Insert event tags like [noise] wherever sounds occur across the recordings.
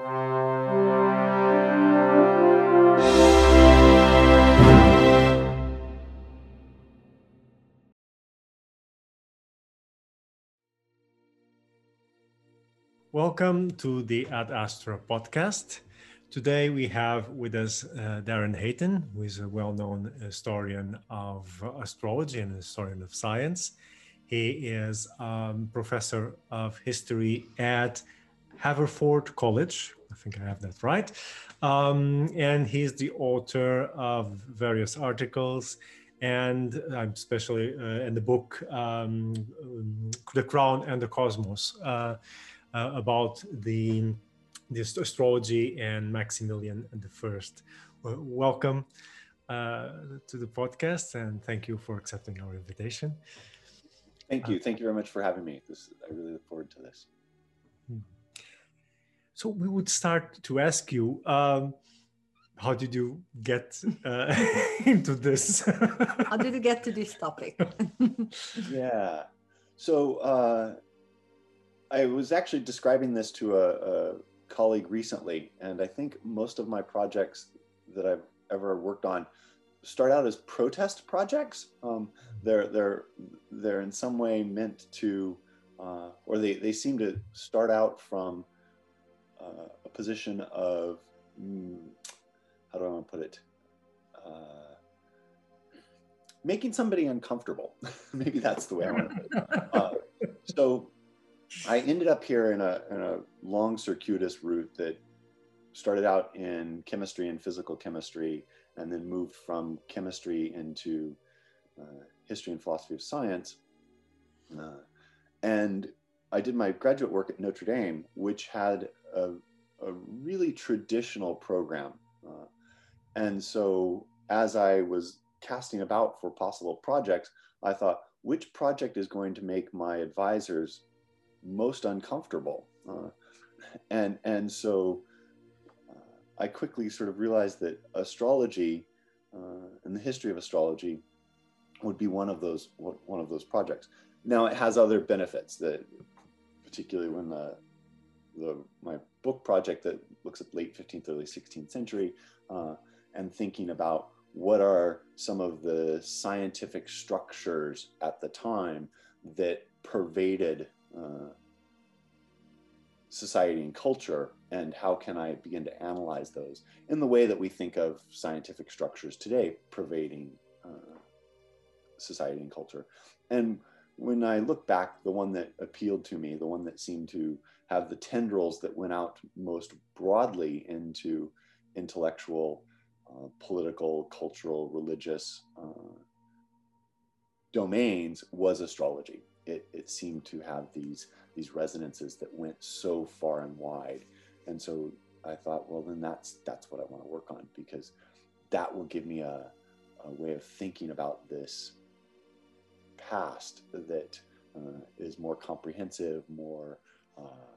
Welcome to the Ad Astra podcast. Today we have with us uh, Darin Hayton, who is a well-known historian of astrology and historian of science. He is um, professor of history at Haverford College. I think I have that right. Um, and he's the author of various articles and I'm especially uh, in the book um, The Crown and the Cosmos uh, uh, about the, the astrology and Maximilian I. welcome uh, to the podcast and thank you for accepting our invitation. Thank you. Thank you very much for having me. This I really look forward to this. Hmm. So we would start to ask you, um, how did you get uh, [laughs] into this? how did you get to this topic? [laughs] yeah. So uh, I was actually describing this to a, a, colleague recently, and I think most of my projects that I've ever worked on start out as protest projects. Um, they're they're they're in some way meant to, uh, or they they seem to start out from uh, a position of mm, how do I want to put it. Uh, making somebody uncomfortable. [laughs] Maybe that's the way I want to put it. Uh, so I ended up here in a, in a long circuitous route that started out in chemistry and physical chemistry and then moved from chemistry into uh, history and philosophy of science. Uh, and I did my graduate work at Notre Dame, which had a, a really traditional program. Uh, and so as I was casting about for possible projects, I thought, which project is going to make my advisors most uncomfortable. Uh, and, and so uh, I quickly sort of realized that astrology uh, and the history of astrology would be one of those one of those projects. Now it has other benefits that, particularly when the, the my book project that looks at late 15th, early 16th century, uh, and thinking about what are some of the scientific structures at the time that pervaded uh, society and culture and how can I begin to analyze those in the way that we think of scientific structures today pervading uh, society and culture. And when I look back, the one that appealed to me, the one that seemed to have the tendrils that went out most broadly into intellectual, uh, political, cultural, religious uh, domains was astrology. It, it seemed to have these these resonances that went so far and wide. And so i thought well then that's that's what i want to work on because that will give me a, a way of thinking about this past that uh, is more comprehensive more uh,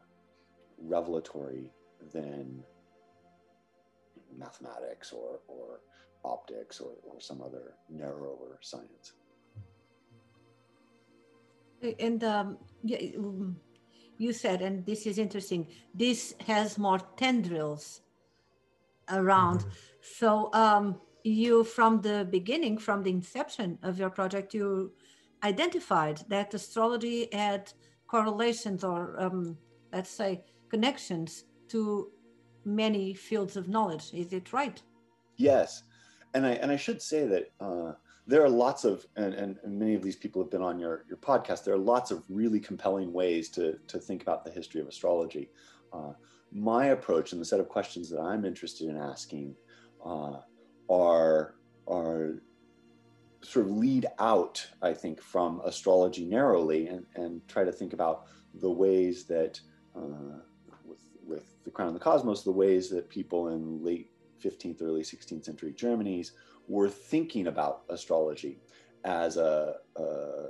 revelatory than mathematics or, or optics or, or some other narrower science and um, um, you said, and this is interesting, this has more tendrils around. Mm-hmm. So um, you, from the beginning, from the inception of your project, you identified that astrology had correlations or, um, let's say, connections to many fields of knowledge. Is it right? Yes, and I and I should say that uh, there are lots of, and, and, many of these people have been on your, your podcast, there are lots of really compelling ways to, to think about the history of astrology. Uh, my approach and the set of questions that I'm interested in asking uh, are, are sort of lead out, I think, from astrology narrowly and, and try to think about the ways that, uh, with, the crown and the cosmos, the ways that people in late 15th, early 16th century Germany's were thinking about astrology as a, a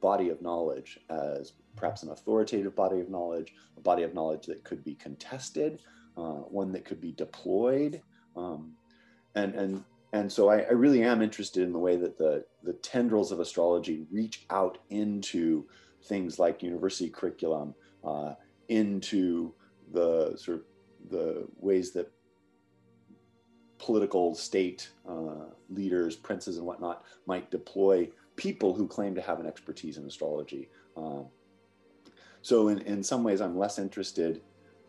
body of knowledge, as perhaps an authoritative body of knowledge, a body of knowledge that could be contested, uh, one that could be deployed. Um, and, and, and so I, I, really am interested in the way that the, the tendrils of astrology reach out into things like university curriculum, uh, into the sort of the ways that political state uh, leaders, princes, and whatnot might deploy people who claim to have an expertise in astrology. Um, so, in, in some ways, I'm less interested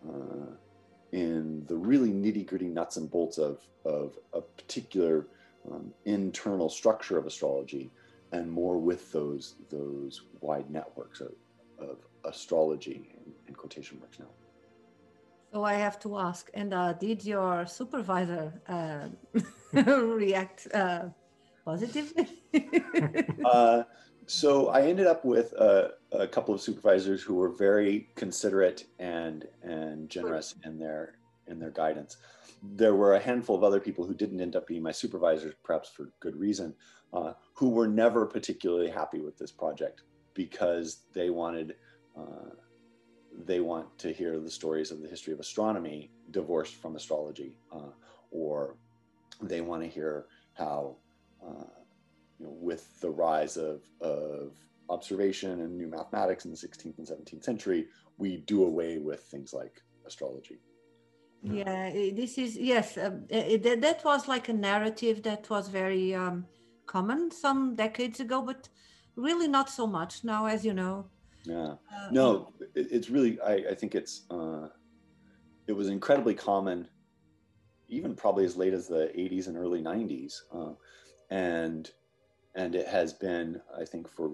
uh, in the really nitty gritty nuts and bolts of, of a particular um, internal structure of astrology and more with those, those wide networks of, of astrology in, in quotation marks now. So I have to ask, and uh, did your supervisor uh, [laughs] react uh, positively? [laughs] Uh, so I ended up with a, a, couple of supervisors who were very considerate and and generous in their in their guidance. There were a handful of other people who didn't end up being my supervisors, perhaps for good reason, uh, who were never particularly happy with this project because they wanted uh, they want to hear the stories of the history of astronomy divorced from astrology, uh, or they want to hear how, uh, you know, with the rise of, of observation and new mathematics in the 16th and 17th century, we do away with things like astrology. Yeah, this is, yes, uh, it, that was like a narrative that was very um, common some decades ago, but really not so much now, as you know. Yeah. Uh, no, it, it's really, I, I think it's, uh, it was incredibly common, even probably as late as the 80s and early 90s. Uh, and, and it has been, I think, for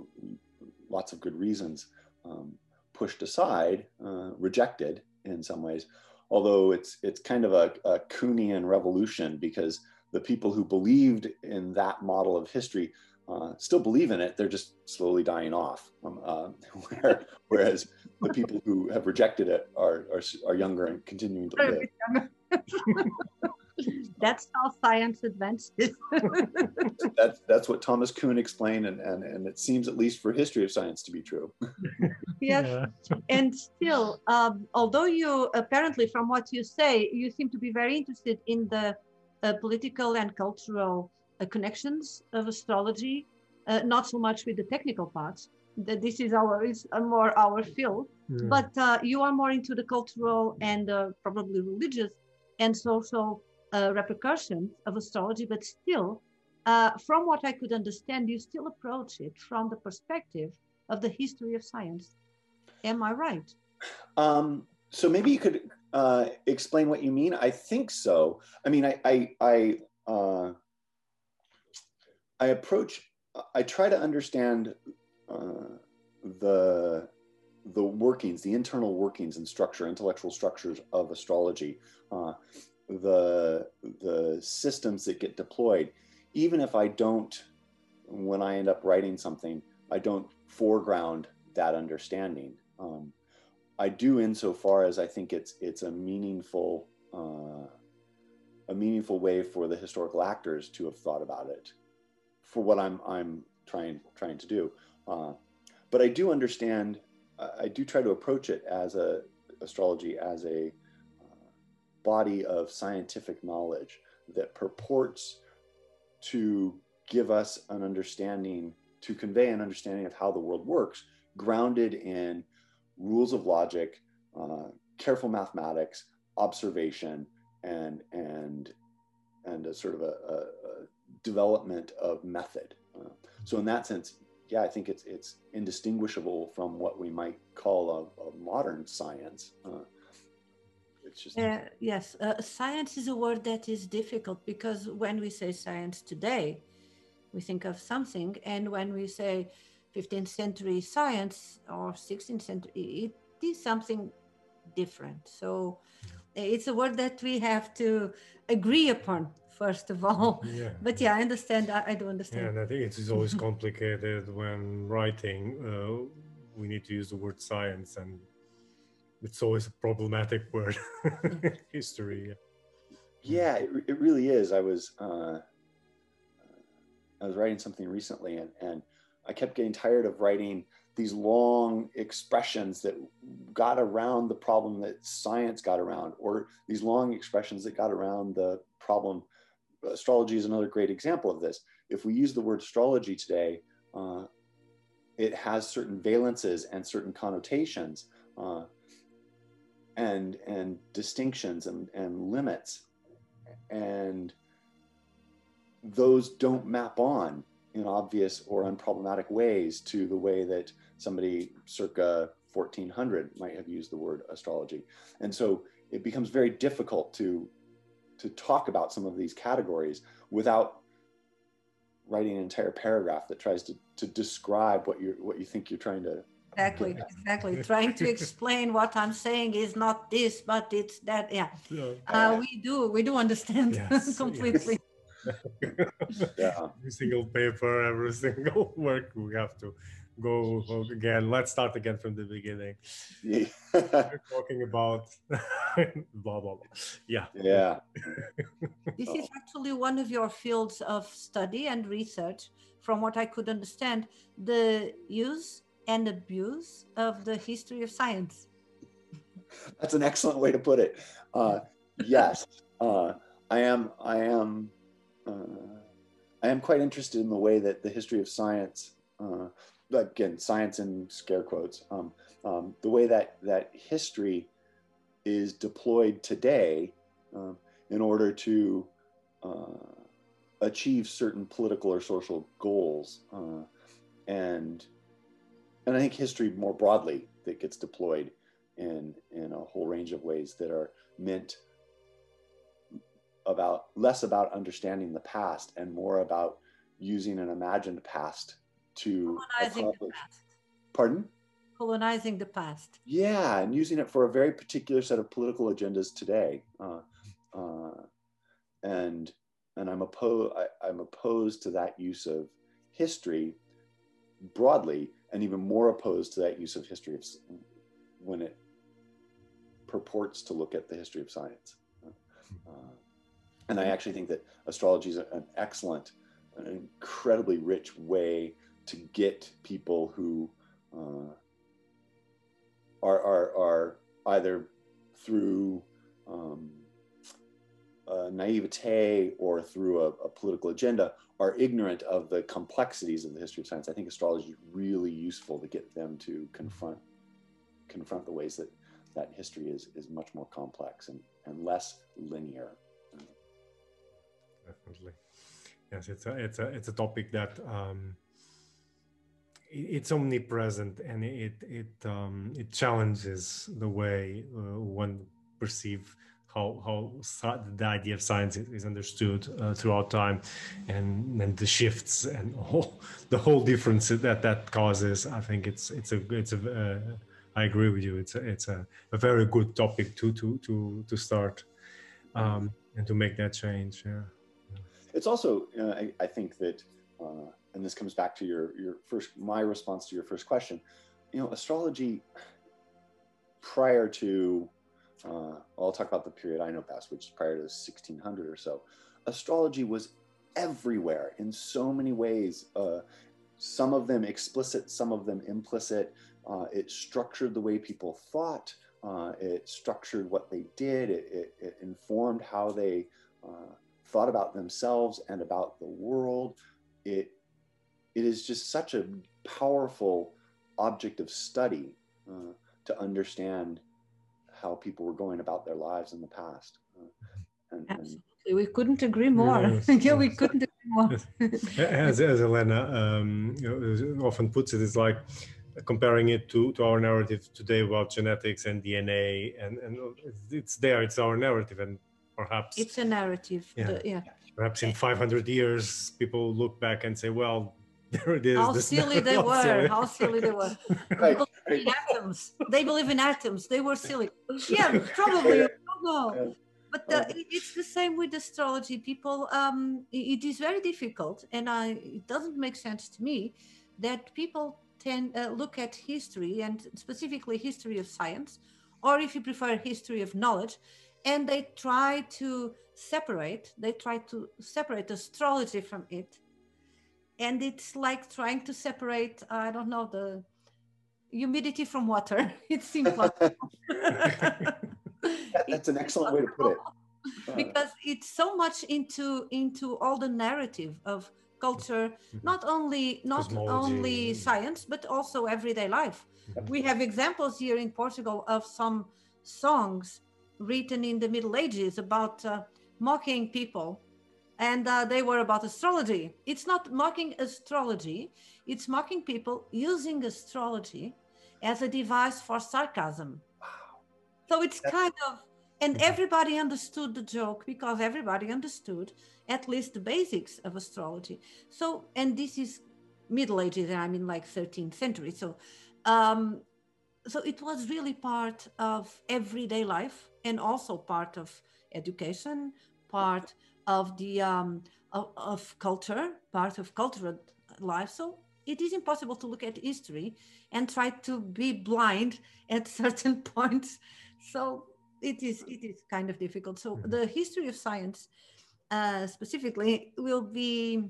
lots of good reasons, um, pushed aside, uh, rejected in some ways. Although it's, it's kind of a, a Kuhnian revolution because the people who believed in that model of history uh, still believe in it. They're just slowly dying off. Um, uh, [laughs] where, whereas the people who have rejected it are, are, are younger and continuing to live. [laughs] that's how science advances. [laughs] that's, that's what Thomas Kuhn explained, and, and, and it seems, at least for history of science, to be true. yes. Yeah. And still, um, although you apparently, from what you say, you seem to be very interested in the uh, political and cultural connections of astrology, uh, not so much with the technical parts. That this is our is more our field, yeah. but uh, you are more into the cultural and probably religious and social repercussions of astrology. But still, from what I could understand, you still approach it from the perspective of the history of science. Am I right? Um, so maybe you could uh, explain what you mean. I think so. I mean, I, I, I uh, I approach, I try to understand uh, the the workings, the internal workings and structure, intellectual structures of astrology, uh, the the systems that get deployed. Even if I don't, when I end up writing something, I don't foreground that understanding. Um, I do insofar as I think it's it's a meaningful uh, a meaningful way for the historical actors to have thought about it for what I'm I'm trying trying to do. Uh, but I do understand. I do try to approach it as a astrology as a uh, body of scientific knowledge that purports to give us an understanding, to convey an understanding of how the world works, grounded in rules of logic, uh, careful mathematics, observation, and and and a sort of a, a development of method. Uh, so in that sense, yeah, I think it's it's indistinguishable from what we might call a, a modern science. Uh, it's just uh, yes, uh, science is a word that is difficult because when we say science today, we think of something, and when we say 15th century science or 16th century, it is something different. So it's a word that we have to agree upon first of all. Yeah. [laughs] But yeah, I understand. I, I do understand. Yeah, and I think it is always [laughs] complicated when writing. Uh, we need to use the word science, and it's always a problematic [laughs] word. History. Yeah, it, it really is. I was uh, I was writing something recently, and and I kept getting tired of writing these long expressions that got around the problem that science got around, or these long expressions that got around the problem astrology is another great example of this. If we use the word astrology today, uh, it has certain valences and certain connotations. Uh, and and distinctions and, and limits and those don't map on in obvious or unproblematic ways to the way that somebody circa 1400 might have used the word astrology and so it becomes very difficult to to talk about some of these categories without writing an entire paragraph that tries to, to describe what you what you think you're trying to exactly exactly [laughs] trying to explain what i'm saying is not this but it's that yeah, yeah. Uh, we do we do understand yes, [laughs] completely yes. [laughs] yeah. every single paper every single work we have to go again. Let's start again from the beginning. Yeah. We're talking about [laughs] blah blah blah. Yeah. Yeah. this is actually one of your fields of study and research, from what I could understand, the use and abuse of the history of science. That's an excellent way to put it. Uh, yes, uh, I am. I am. Uh, I am quite interested in the way that the history of science uh, again, science and scare quotes, um, um, the way that that history is deployed today um, in order to uh, achieve certain political or social goals, uh, and and I think history more broadly that gets deployed in in a whole range of ways that are meant about less about understanding the past and more about using an imagined past to colonizing the past. Pardon? Colonizing the past. Yeah, and using it for a very particular set of political agendas today. Uh, uh, and and I'm opposed. I'm opposed to that use of history broadly, and even more opposed to that use of history of, when it purports to look at the history of science. Uh, and I actually think that astrology is an excellent, an incredibly rich way to get people who uh, are, are, are either through um, naivete or through a, a, political agenda are ignorant of the complexities of the history of science. I think astrology is really useful to get them to confront confront the ways that that history is is much more complex and, and less linear. Definitely, yes. It's a it's a it's a topic that um, it's omnipresent and it it um, it challenges the way uh, one perceive how how the idea of science is understood uh, throughout time. And then the shifts and [laughs] all, the whole difference that that causes i think it's it's a it's a uh, I agree with you. It's a, it's a, a very good topic to to to to start um, and to make that change. Yeah. It's also uh, I, I think that uh, and this comes back to your your first my response to your first question you know astrology prior to uh, i'll talk about the period i know best which is prior to 1600 or so. Astrology was everywhere in so many ways uh, some of them explicit some of them implicit. Uh, it structured the way people thought. Uh, it structured what they did. It, it, it informed how they uh, thought about themselves and about the world. It it is just such a powerful object of study uh, to understand how people were going about their lives in the past. Uh, and, Absolutely. And, we couldn't agree more. Yes, [laughs] yeah, we couldn't agree more. as, as Elena um, you know, often puts it, it's like comparing it to, to our narrative today about genetics and DNA, and, and it's there, it's our narrative, and perhaps it's a narrative. Yeah. The, yeah. Perhaps in 500 years, people look back and say, well, [laughs] there it is. How silly they [laughs] were. How silly they were. [laughs] right, right. atoms. They believe in atoms. They were silly. Yeah, probably. I don't know. But the, it's the same with astrology. People, um, it is very difficult, and I, it doesn't make sense to me that people tend uh, look at history and specifically history of science, or if you prefer, history of knowledge, and they try to separate. They try to separate astrology from it and it's like trying to separate i don't know the humidity from water. [laughs] It's simple [laughs] that's an excellent way to put it. [laughs] Because it's so much into into all the narrative of culture mm-hmm. not only not Cosmology. only science but also everyday life. We have examples here in portugal of some songs written in the Middle Ages about uh, mocking people, and uh, they were about astrology. It's not mocking astrology, it's mocking people using astrology as a device for sarcasm. Wow. So it's That's- kind of, and everybody understood the joke because everybody understood at least the basics of astrology. So, and this is Middle Ages, I mean like 13th century. So, um, so it was really part of everyday life and also part of education, part of the um, of, of culture, part of cultural life. So it is impossible to look at history and try to be blind [laughs] at certain [laughs] points. So it is it is kind of difficult. So mm-hmm. the history of science uh, specifically will be,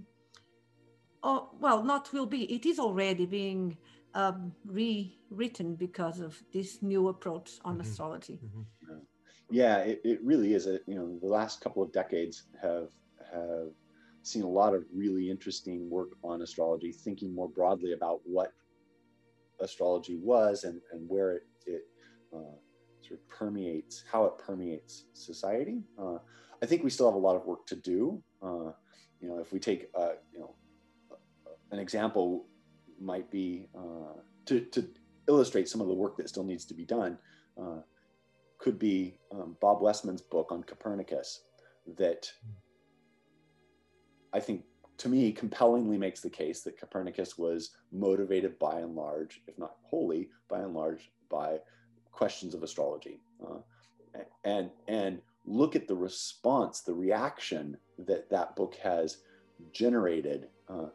oh, well, not will be. It is already being um, rewritten because of this new approach on mm-hmm. astrology. Mm-hmm. Yeah, it, it really is. A, you know, the last couple of decades have have seen a lot of really interesting work on astrology, thinking more broadly about what astrology was and, and where it, it uh, sort of permeates, how it permeates society. Uh, I think we still have a lot of work to do. Uh, you know, if we take, uh, you know, an example might be uh, to, to illustrate some of the work that still needs to be done, uh, could be um, Bob Westman's book on Copernicus that I think to me compellingly makes the case that Copernicus was motivated by and large, if not wholly, by and large, by questions of astrology. Uh, and, and look at the response, the reaction that that book has generated uh,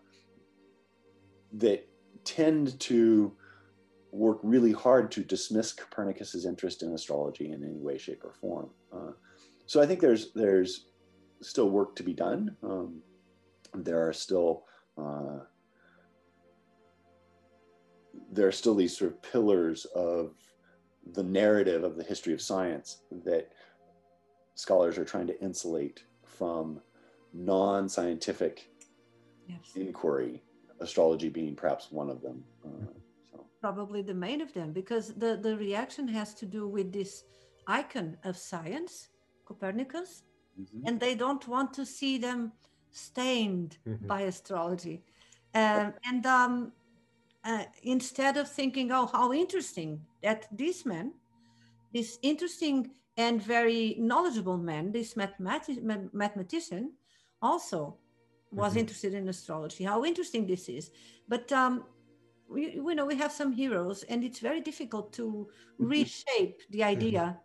that tend to work really hard to dismiss Copernicus's interest in astrology in any way, shape, or form. Uh, so I think there's there's still work to be done. Um, there are still uh, there are still these sort of pillars of the narrative of the history of science that scholars are trying to insulate from non-scientific yes. inquiry astrology being perhaps one of them uh, so. Probably the main of them because the, the reaction has to do with this icon of science copernicus mm-hmm. and they don't want to see them stained mm-hmm. by astrology um, and um, uh, instead of thinking oh how interesting that this man this interesting and very knowledgeable man, this mathematic, mathematician, also was mm-hmm. interested in astrology. How interesting this is! But um, we, we know we have some heroes, and it's very difficult to mm-hmm. reshape the mm-hmm. idea.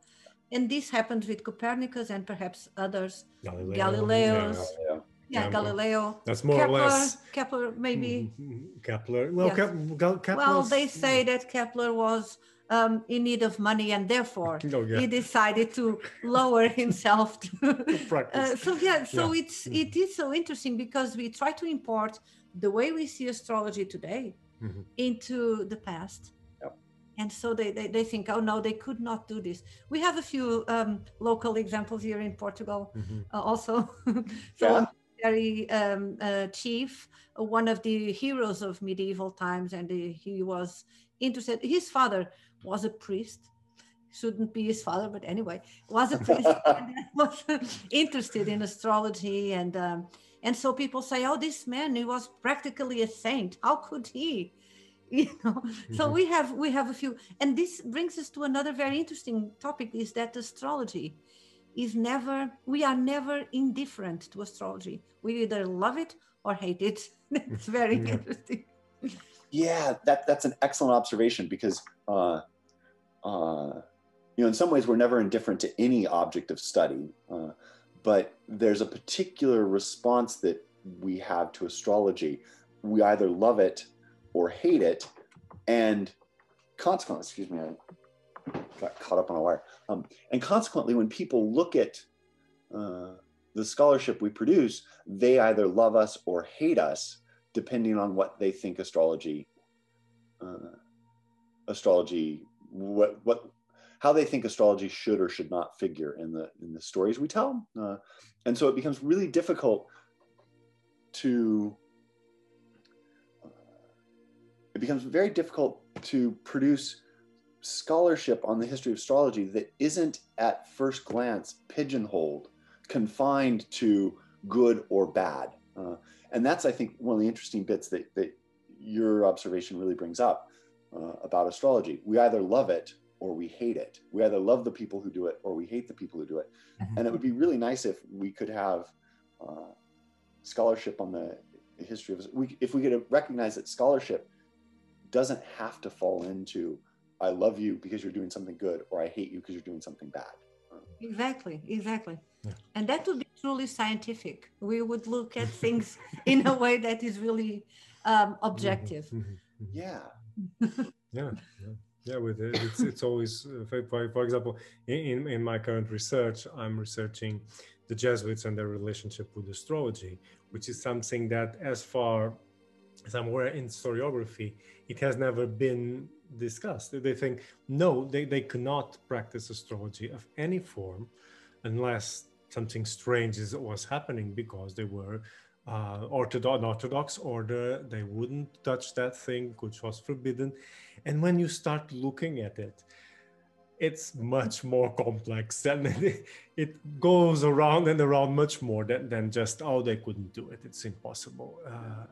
And this happens with Copernicus and perhaps others, Galileo, Galileo's. Yeah, yeah. Yeah, Galileo. That's more Kepler, or less. Kepler, maybe. Mm-hmm. Kepler. Well. Kepler. Well, they say that Kepler was um, in need of money and therefore [laughs] oh, yeah. he decided to lower [laughs] himself to, [laughs] uh, so yeah so yeah. it's mm-hmm. it is so interesting because we try to import the way we see astrology today mm-hmm. into the past yep. and so they, they, they think oh no they could not do this we have a few um, local examples here in portugal mm-hmm. uh, also [laughs] so yeah. very um, uh, chief one of the heroes of medieval times and he was interested his father was a priest shouldn't be his father, but anyway, was a priest [laughs] and was [laughs] interested in astrology. And um, and so people say, oh, this man, he was practically a saint. How could he? [laughs] You know. Mm-hmm. So we have we have a few, and this brings us to another very interesting topic: is that astrology is never we are never indifferent to astrology. We either love it or hate it. [laughs] That's [laughs] very yeah. interesting. Yeah, that that's an excellent observation because. Uh, uh, you know, in some ways, we're never indifferent to any object of study, uh, but there's a particular response that we have to astrology. We either love it or hate it, and consequently, excuse me, I got caught up on a wire. Um, and consequently, when people look at uh, the scholarship we produce, they either love us or hate us, depending on what they think astrology uh, astrology what what how they think astrology should or should not figure in the in the stories we tell uh, and so it becomes really difficult to uh, it becomes very difficult to produce scholarship on the history of astrology that isn't at first glance pigeonholed, confined to good or bad. Uh, and that's, I think, one of the interesting bits that, that your observation really brings up uh, about astrology. We either love it or we hate it. We either love the people who do it or we hate the people who do it. Mm-hmm. And it would be really nice if we could have uh, scholarship on the history of we, if we could recognize that scholarship doesn't have to fall into I love you because you're doing something good or I hate you because you're doing something bad. Exactly, exactly. Yeah. And that would be truly scientific. We would look at things [laughs] in a way that is really um, objective. Mm-hmm. Mm-hmm. Yeah. [laughs] yeah. yeah yeah with it. It's, it's always uh, for, for example in, in my current research i'm researching the jesuits and their relationship with astrology which is something that as far as i'm aware in historiography it has never been discussed. They think no they, they cannot practice astrology of any form unless something strange is, was happening because they were uh, orthodox, orthodox order. They wouldn't touch that thing which was forbidden. And when you start looking at it, it's much more complex and it, it goes around and around much more than, than just, oh, they couldn't do it. It's impossible. Uh,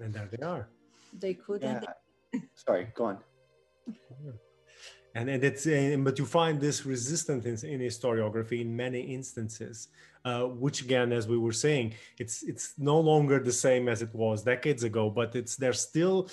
and there they are. They could. Yeah. Sorry, go on. And, and it's uh, but you find this resistance in, in historiography in many instances uh, which again, as we were saying, it's it's no longer the same as it was decades ago, but it's there's still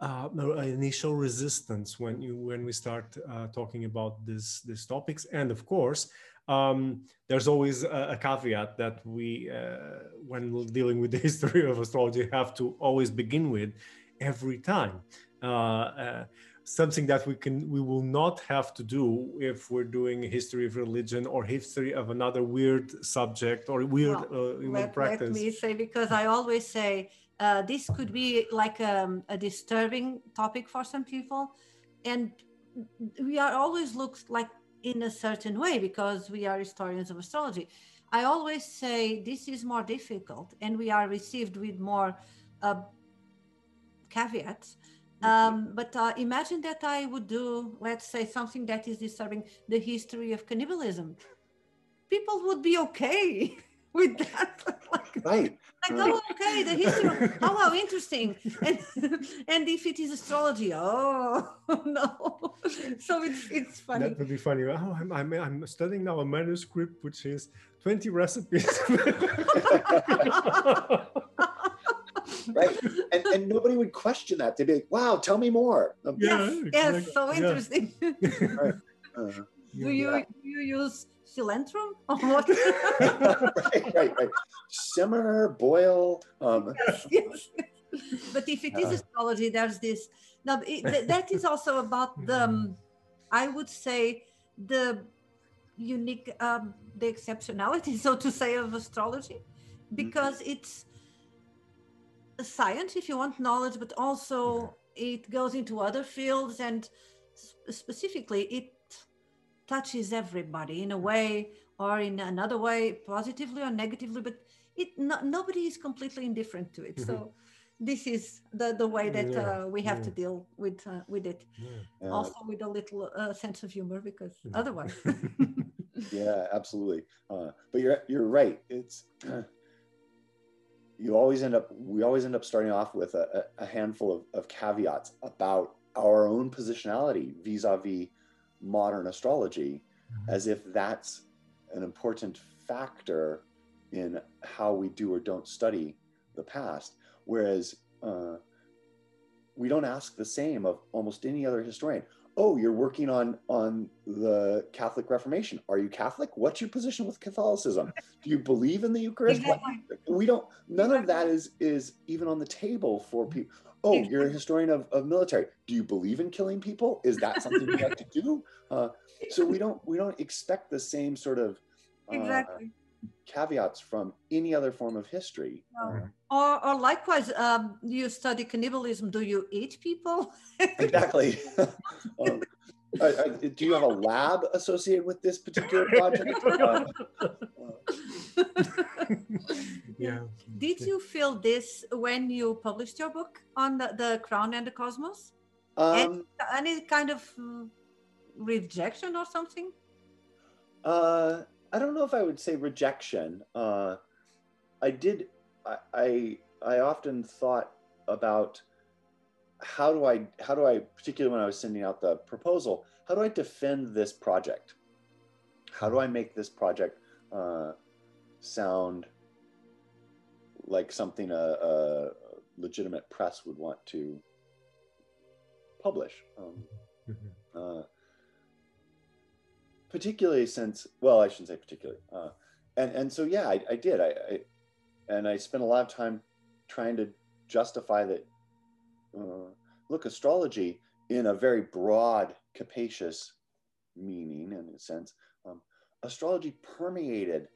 uh, initial resistance when you when we start uh, talking about this these topics, and of course. Um, there's always a, a, caveat that we, uh, when dealing with the [laughs] history of astrology, have to always begin with every time uh, something that we can we will not have to do if we're doing history of religion or history of another weird subject or weird well, uh, let, practice. Let me say because I always say uh, this could be like um, a disturbing topic for some people, and we are always looked like in a certain way because we are historians of astrology. I always say this is more difficult, and we are received with more uh, caveats um, but uh, imagine that I would do, let's say, something that is disturbing the history of cannibalism. People would be okay [laughs] with that. [laughs] like, right. Like, oh, okay, the history. Of, [laughs] oh, how interesting. And, and if it is astrology, oh, no. So it's it's funny. That would be funny. Oh, I'm, I'm, I'm studying now a manuscript which is 20 recipes right? And, and nobody would question that. They'd be like, "Wow, tell me more." Um, yes, exactly. yes, so interesting. right. [laughs] Uh, do you yeah. do you use cilantro or what? [laughs] right, right, right. Simmer, boil. Um, yes, yes. But if it is uh, astrology, there's this. Now it, that is also about [laughs] the. Um, I would say the unique, um, the exceptionality, so to say, of astrology, mm-hmm. because mm-hmm. it's science if you want knowledge, but also it goes into other fields and specifically it touches everybody in a way or in another way, positively or negatively, but it no, nobody is completely indifferent to it. Mm-hmm. So [laughs] this is the, the way that yeah, uh, we have yeah. to deal with uh, with it. Yeah. Also with a little uh, sense of humor because otherwise. [laughs] [laughs] yeah, absolutely. Uh, but you're you're right. It's [clears throat] you always end up we always end up starting off with a, a handful of, of, caveats about our own positionality vis-a-vis modern astrology mm-hmm. as if that's an important factor in how we do or don't study the past whereas uh, we don't ask the same of almost any other historian oh you're working on on the catholic reformation. Are you catholic? What's your position with catholicism? Do you believe in the eucharist? Exactly. we don't none of that is is even on the table for people oh exactly. you're a historian of, of military. Do you believe in killing people? Is that something you have to do? Uh, so we don't we don't expect the same sort of uh, exactly caveats from any other form of history. No. Or, or likewise, um, you study cannibalism. Do you eat people? [laughs] exactly. [laughs] um, uh, uh, do you have a lab associated with this particular project? [laughs] Uh, yeah. Did you feel this when you published your book on the, the crown and the cosmos? Um, any, any kind of uh, rejection or something? Uh, I don't know if I would say rejection. Uh, I did. I, I I often thought about how do I how do I particularly when I was sending out the proposal how do I defend this project? How do I make this project uh, sound like something a, a, legitimate press would want to publish? Um, Mhm. uh, particularly since well i shouldn't say particularly uh, and and so yeah i, I did. I, I and i spent a lot of time trying to justify that uh, look astrology in a very broad capacious meaning in a sense um, astrology permeated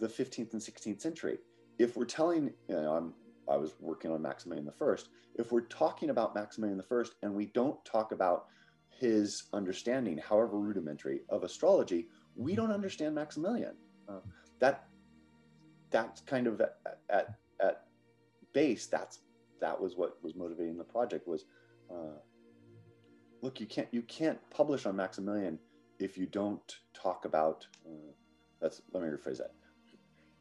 the 15th and 16th century. If we're telling you know i'm i was working on maximilian the first if we're talking about maximilian the first and we don't talk about his understanding, however rudimentary, of astrology, we don't understand Maximilian. Uh, that that's kind of at, at, at base. That's that was what was motivating the project. Was uh, look, you can't you can't publish on Maximilian if you don't talk about. Uh, that's let me rephrase that.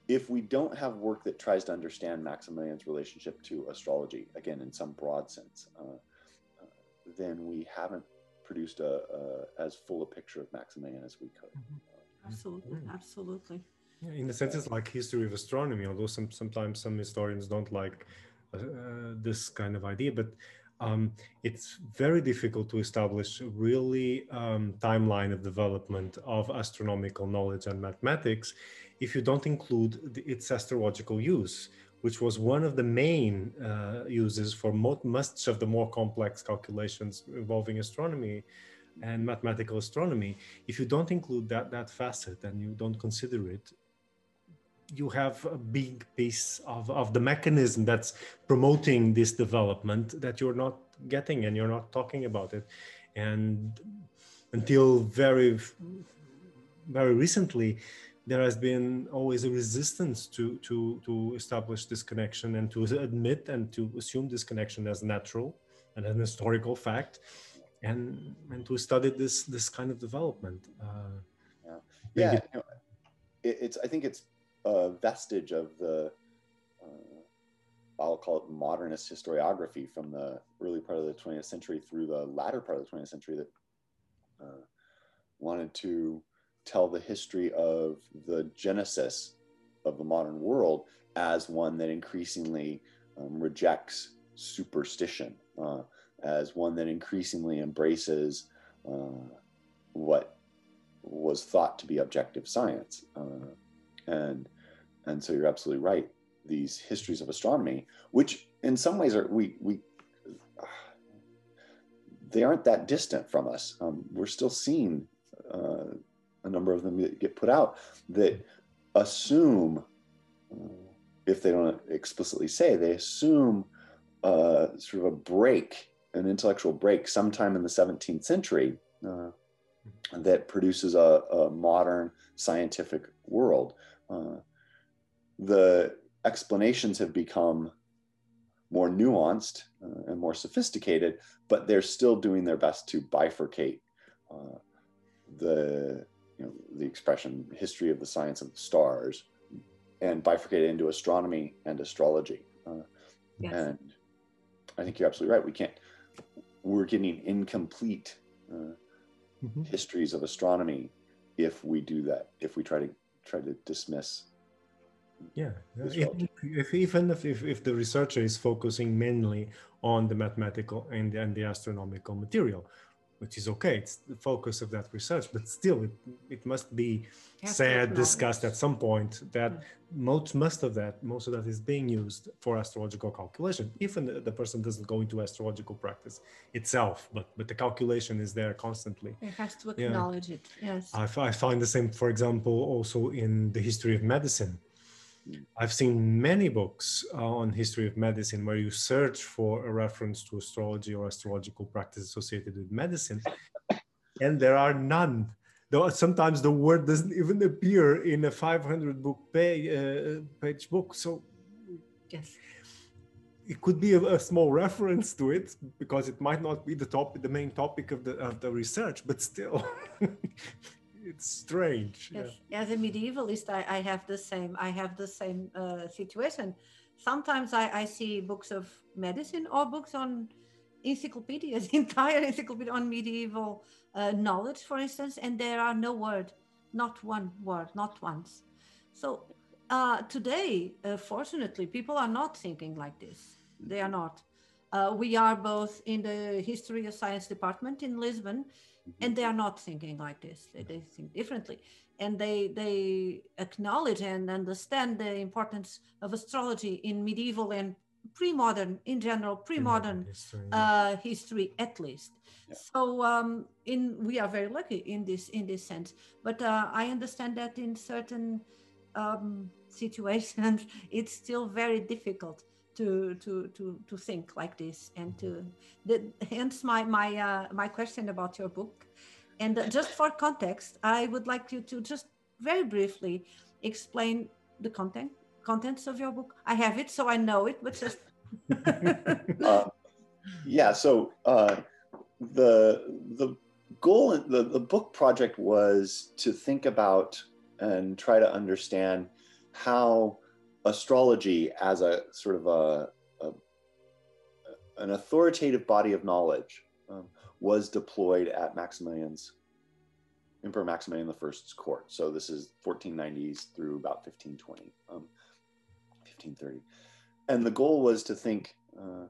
If we don't have work that tries to understand Maximilian's relationship to astrology, again in some broad sense, uh, uh, then we haven't produced a, a, as full a picture of Maximilian as we could. Absolutely, absolutely. Yeah, in a sense, it's like history of astronomy. Although some sometimes some historians don't like uh, this kind of idea, but um, it's very difficult to establish a really um, timeline of development of astronomical knowledge and mathematics if you don't include the, its astrological use which was one of the main uh, uses for much of the more complex calculations involving astronomy and mathematical astronomy. If you don't include that that facet and you don't consider it, you have a big piece of, of the mechanism that's promoting this development that you're not getting and you're not talking about it. And until very very recently, there has been always a resistance to to to establish this connection and to admit and to assume this connection as natural and an historical fact and and to study this this kind of development. Uh, yeah. yeah you. Know, it, it's i think it's a vestige of the uh, i'll call it modernist historiography from the early part of the 20th century through the latter part of the 20th century that uh, wanted to tell the history of the genesis of the modern world as one that increasingly um, rejects superstition, uh, as one that increasingly embraces uh, what was thought to be objective science. Uh, and and so you're absolutely right. These histories of astronomy, which in some ways are we we they aren't that distant from us. Um, we're still seeing uh, a number of them get put out that assume, if they don't explicitly say, they assume uh, sort of a break, an intellectual break, sometime in the 17th century uh, that produces a, a, modern scientific world. Uh, the explanations have become more nuanced uh, and more sophisticated, but they're still doing their best to bifurcate uh, the you know, the expression history of the science of the stars and bifurcate it into astronomy and astrology. Uh, yes. And I think you're absolutely right. We can't, we're getting incomplete uh, mm-hmm. histories of astronomy if we do that, if we try to try to dismiss. Yeah, if, if, even if, if, if the researcher is focusing mainly on the mathematical and, and the astronomical material, which is okay. It's the focus of that research, but still, it, it must be said, discussed at some point that mm. most most of that most of that is being used for astrological calculation. Even the, the person doesn't go into astrological practice itself, but but the calculation is there constantly. It has to acknowledge yeah. it. Yes, I, I find the same, for example, also in the history of medicine I've seen many books uh, on history of medicine where you search for a reference to astrology or astrological practice associated with medicine, and there are none. Though sometimes the word doesn't even appear in a 500 book page, uh, page book. So, yes, it could be a, a, small reference to it because it might not be the topic, the main topic of the of the research, but still, [laughs] it's strange. Yes. Yeah. As a medievalist, I, I have the same. I have the same uh, situation. Sometimes I, I see books of medicine or books on encyclopedias, [laughs] entire encyclopedia on medieval uh, knowledge, for instance, and there are no word, not one word, not once. So uh, today, uh, fortunately, people are not thinking like this. They are not. Uh, we are both in the history of science department in Lisbon, and they are not thinking like this. They, they think differently, and they they acknowledge and understand the importance of astrology in medieval and pre-modern in general pre-modern history, uh, history at least. Yeah. so um, in we are very lucky in this in this sense. But uh, i understand that in certain um, situations [laughs] it's still very difficult to to to to think like this and to the, hence my my uh, my question about your book. And uh, just for context i would like you to just very briefly explain the content contents of your book. I have it so i know it but just [laughs] uh, yeah so uh, the the goal the, the book project was to think about and try to understand how astrology as a sort of a, a an authoritative body of knowledge um, was deployed at Maximilian's Emperor Maximilian I's court. So this is 1490s through about 1520, um, 1530, and the goal was to think, uh,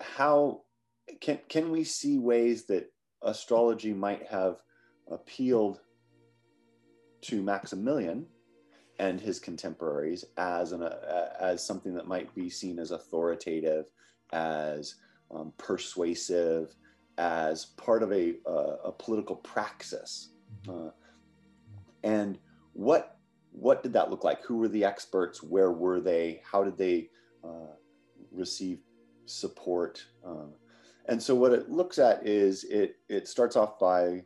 how can can we see ways that astrology might have appealed to Maximilian and his contemporaries as an uh, as something that might be seen as authoritative, as um, persuasive, as part of a uh, a political praxis, uh, and what what did that look like? Who were the experts? Where were they? How did they uh, receive support? Uh, and so what it looks at is it it starts off by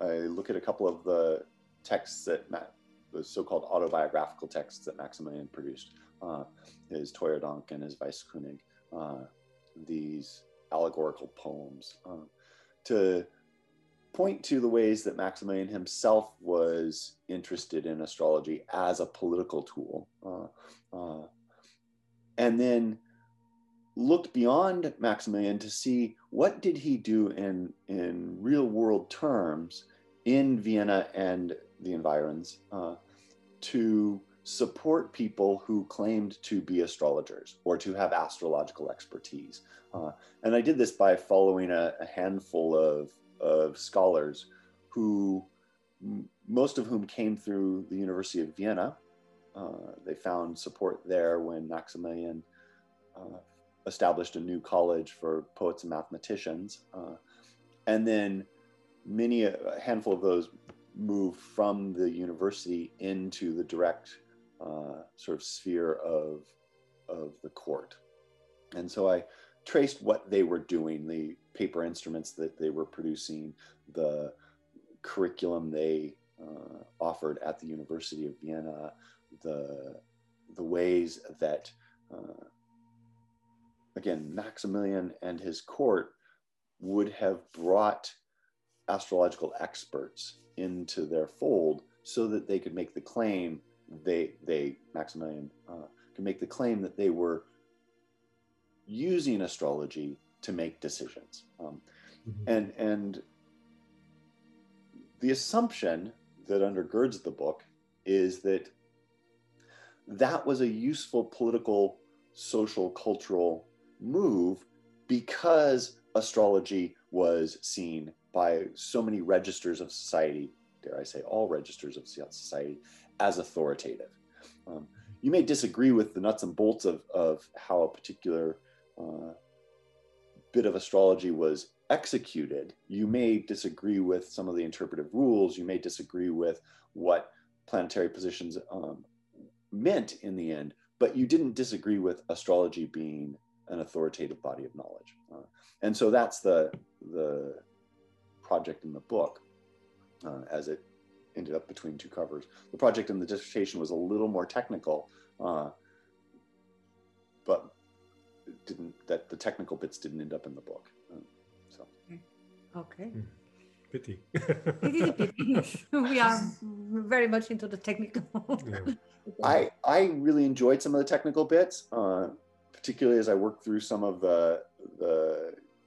I look at a couple of the texts that Matt, the so-called autobiographical texts that Maximilian produced, uh, his Dank and his Weisskunig, uh, these allegorical poems, uh, to point to the ways that Maximilian himself was interested in astrology as a political tool, uh, uh, and then looked beyond Maximilian to see what did he do in in real world terms in Vienna and the environs uh, to support people who claimed to be astrologers or to have astrological expertise. Uh, and I did this by following a, a handful of, of scholars who, most of whom came through the University of Vienna. Uh, they found support there when Maximilian uh, established a new college for poets and mathematicians. Uh, and then many, a handful of those moved from the university into the direct uh, sort of sphere of, of the court. And so I traced what they were doing, the paper instruments that they were producing, the curriculum they uh, offered at the University of Vienna, the, the ways that, uh, again, Maximilian and his court would have brought astrological experts into their fold so that they could make the claim they they Maximilian uh, could make the claim that they were using astrology to make decisions um, mm-hmm. and and the assumption that undergirds the book is that that was a useful political social cultural move because astrology was seen by so many registers of society, dare I say, all registers of society, as authoritative. Um, you may disagree with the nuts and bolts of, of how a particular uh, bit of astrology was executed. You may disagree with some of the interpretive rules. You may disagree with what planetary positions um, meant in the end, but you didn't disagree with astrology being an authoritative body of knowledge. Uh, and so that's the, the project in the book uh, as it ended up between two covers. The project in the dissertation was a little more technical, uh, but didn't that the technical bits didn't end up in the book. Um, so Okay. Hmm. Pity. It is a pity. [laughs] we are very much into the technical. Yeah. I I really enjoyed some of the technical bits, uh, particularly as I worked through some of the the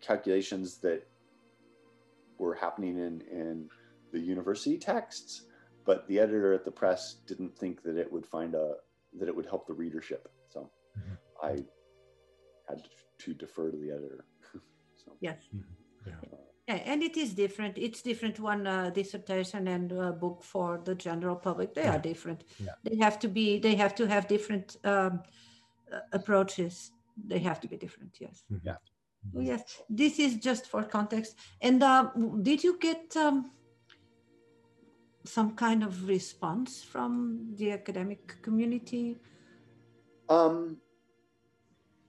calculations that were happening in in the university texts. But the editor at the press didn't think that it would find a that it would help the readership, so Mhm. I had to defer to the editor. [laughs] so yes. Yeah. Yeah, and it is different. It's different one uh, dissertation and uh, book for the general public. They are different. Yeah. They have to be. They have to have different um, uh, approaches. They have to be different. Yes. Mhm. Yeah. Oh, yes. This is just for context. And uh, did you get um, some kind of response from the academic community? Um,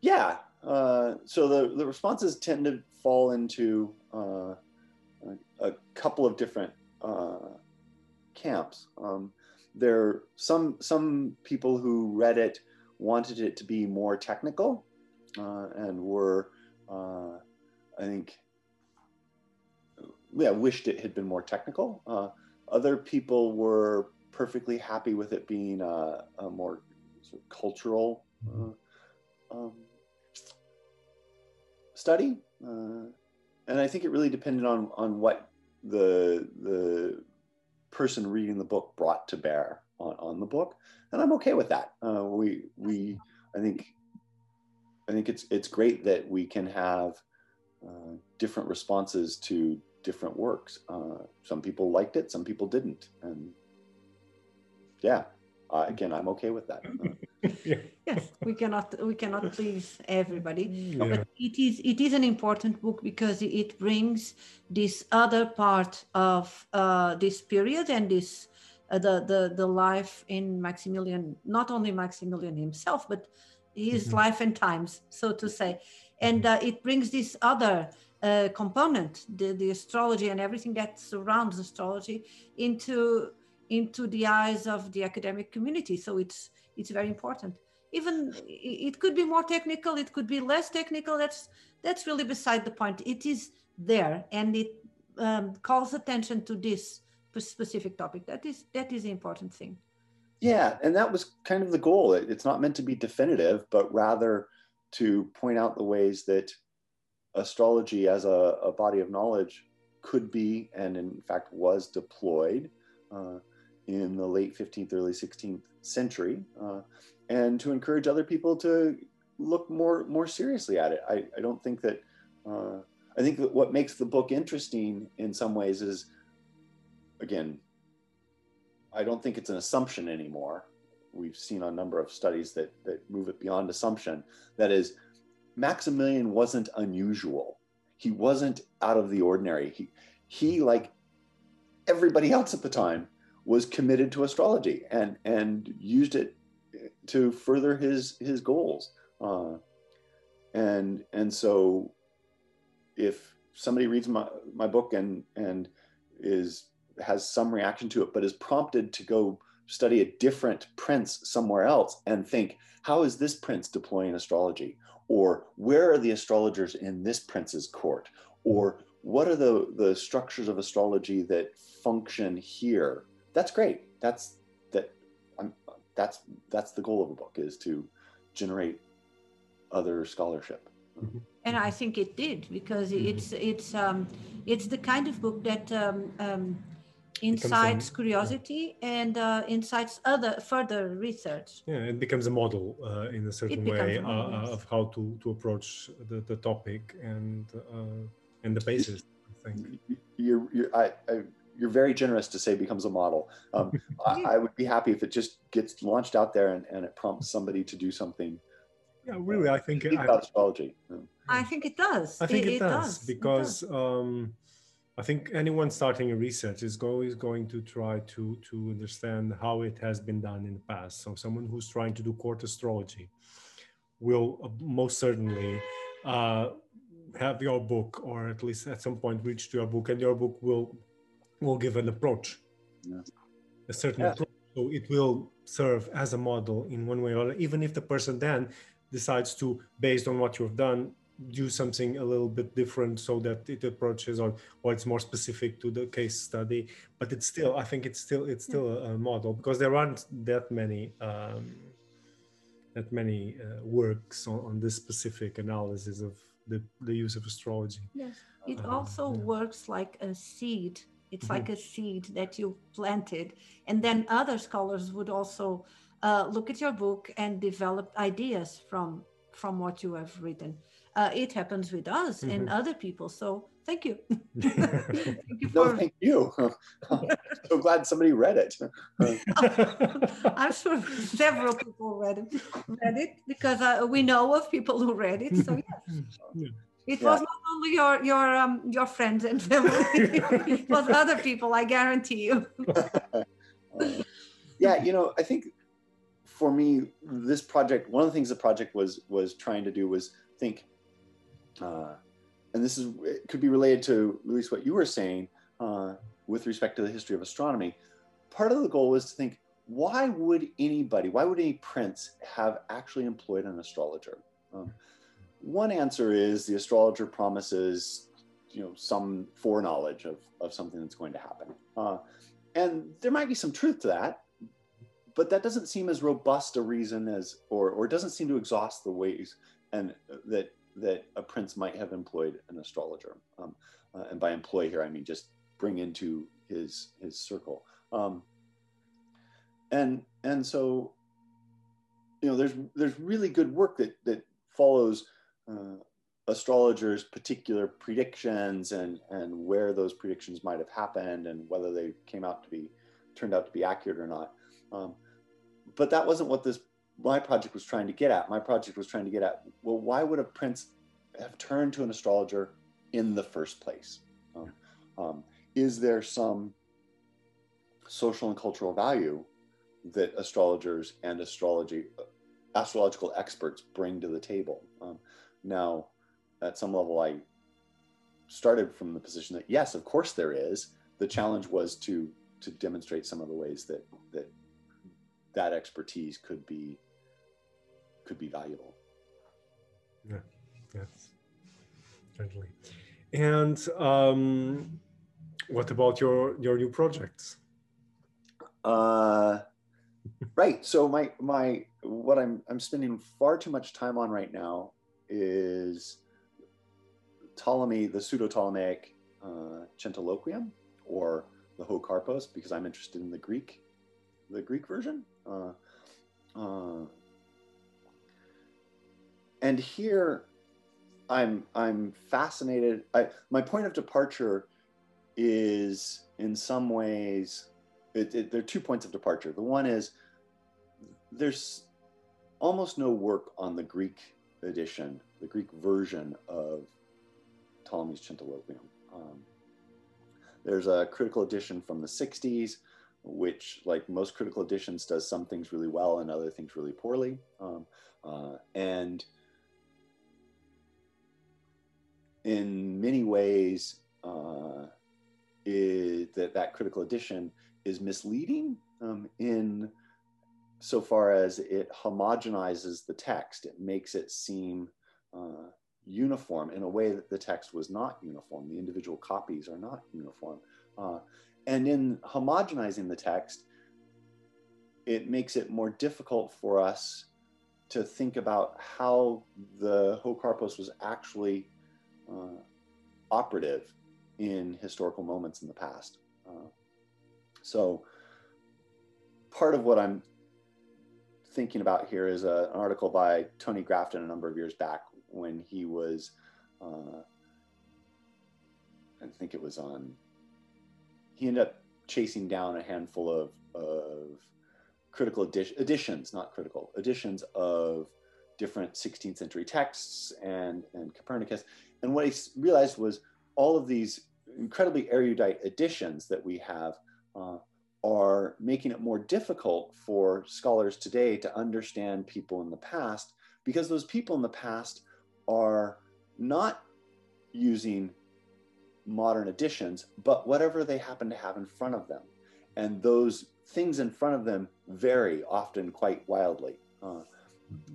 yeah. Uh, so the, the responses tend to fall into uh, a, couple of different uh, camps. Um, there some some people who read it wanted it to be more technical uh, and were uh, I think yeah wished it had been more technical. Uh, other people were perfectly happy with it being a, a more sort of cultural uh, um, study, uh, and I think it really depended on on what the the person reading the book brought to bear on, on the book, and I'm okay with that. Uh, we we I think I think it's it's great that we can have uh, different responses to different works. Uh, some people liked it, some people didn't, and yeah, uh, again, I'm okay with that. Uh, [laughs] yeah. Yes, we cannot we cannot please everybody. Yeah. but it is it is an important book because it brings this other part of uh, this period and this uh, the the the life in Maximilian, not only Maximilian himself, but his Mhm. life and times, so to say, and uh, it brings this other uh, component, the the astrology and everything that surrounds astrology, into into the eyes of the academic community. So it's it's very important. Even it could be more technical it could be less technical. That's that's really beside the point. It is there and it um, calls attention to this specific topic. That is that is the important thing Yeah, and that was kind of the goal. It- It's not meant to be definitive, but rather to point out the ways that astrology as a, a body of knowledge could be, and in fact was deployed uh, in the late 15th, early 16th century, uh, and to encourage other people to look more more seriously at it. I, I don't think that. Uh, I think that what makes the book interesting in some ways is, again, I don't think it's an assumption anymore. We've seen a number of studies that that move it beyond assumption. That is, Maximilian wasn't unusual. He wasn't out of the ordinary. He he like everybody else at the time was committed to astrology and and used it to further his his goals. Uh, and and so if somebody reads my my book and and is has some reaction to it, but is prompted to go study a different prince somewhere else and think, how is this prince deploying astrology? Or where are the astrologers in this prince's court? Or what are the, the structures of astrology that function here? That's great. That's that I'm that's that's the goal of a book is to generate other scholarship. and i think it did because it's it's um it's the kind of book that um, um incites an- curiosity and uh, incites other further research yeah it becomes a model uh, in a certain becomes way a model, uh, yes. of how to to approach the, the topic and uh, and the basis i think You're you're I, I you're very generous to say becomes a model. Um, [laughs] I, I would be happy if it just gets launched out there and, and it prompts somebody to do something yeah really i think think I, about astrology. Um, i think it does I think it, does, It does. because um, I think anyone starting a research is always going to try to to understand how it has been done in the past. So someone who's trying to do court astrology will uh, most certainly uh, have your book, or at least at some point reach to your book, and your book will will give an approach, Yeah. a certain Yeah. approach. So it will serve as a model in one way or other, even if the person then decides to, based on what you've done, do something a little bit different so that it approaches or, or it's more specific to the case study. But it's still i think it's still it's still a, a model because there aren't that many um, that many uh, works on, on, this specific analysis of the, the use of astrology. Yes. It um, also yeah. works like a seed. It's mm-hmm. like a seed that you planted. And then other scholars would also uh, look at your book and develop ideas from from what you have written uh, it happens with us mm-hmm. and other people. So thank you. [laughs] [laughs] thank you for... No, thank you. [laughs] so glad somebody read it. I'm sure several people read it, read it because uh, we know of people who read it. So yes. Yeah. It yeah. was not only your your um, your friends and family; it was other people. I guarantee you. yeah, you know, I think for me, this project, one of the things the project was was trying to do was think uh, and this is it could be related to Luis what you were saying uh, with respect to the history of astronomy. Part of the goal was to think, why would anybody, why would any prince have actually employed an astrologer? Um, one answer is the astrologer promises, you know, some foreknowledge of, of something that's going to happen. Uh, and there might be some truth to that, but that doesn't seem as robust a reason as, or, or doesn't seem to exhaust the ways and that that a prince might have employed an astrologer. Um, uh, and by employ here, I mean just bring into his his circle. Um, and and so, you know, there's there's really good work that that follows uh, astrologers' particular predictions and and where those predictions might have happened and whether they came out to be turned out to be accurate or not. Um, but that wasn't what this my project was trying to get at. My project was trying to get at, well, why would a prince have turned to an astrologer in the first place? Um, um, is there some social and cultural value that astrologers and astrology, astrological experts bring to the table? Um, now, at some level, I started from the position that yes, of course there is. The challenge was to to demonstrate some of the ways that that that expertise could be could be valuable. Yeah, yes, certainly. And um, what about your your new projects? Uh, [laughs] right. So my my what I'm I'm spending far too much time on right now is Ptolemy, the pseudo Ptolemaic uh, Centiloquium, or the Ho Karpos, because I'm interested in the Greek, the Greek version. Uh, uh, and here I'm I'm fascinated. I, my point of departure is in some ways it, it, there are two points of departure. The one is there's almost no work on the Greek edition, the Greek version of Ptolemy's Centiloquium. Um, there's a critical edition from the 60s which, like most critical editions, does some things really well and other things really poorly. Um, uh, and in many ways, uh, that that critical edition is misleading um, in so far as it homogenizes the text. It makes it seem uh, uniform in a way that the text was not uniform. The individual copies are not uniform. Uh, and in homogenizing the text, it makes it more difficult for us to think about how the Ho Karpos was actually uh, operative in historical moments in the past. Uh, so, part of what I'm thinking about here is a, an article by Tony Grafton a number of years back when he was, uh, I think it was on he ended up chasing down a handful of, of critical edi- editions, not critical editions of different 16th century texts and, and Copernicus. And what I realized was all of these incredibly erudite editions that we have uh, are making it more difficult for scholars today to understand people in the past because those people in the past are not using modern editions, but whatever they happen to have in front of them. And those things in front of them vary often quite wildly. Uh,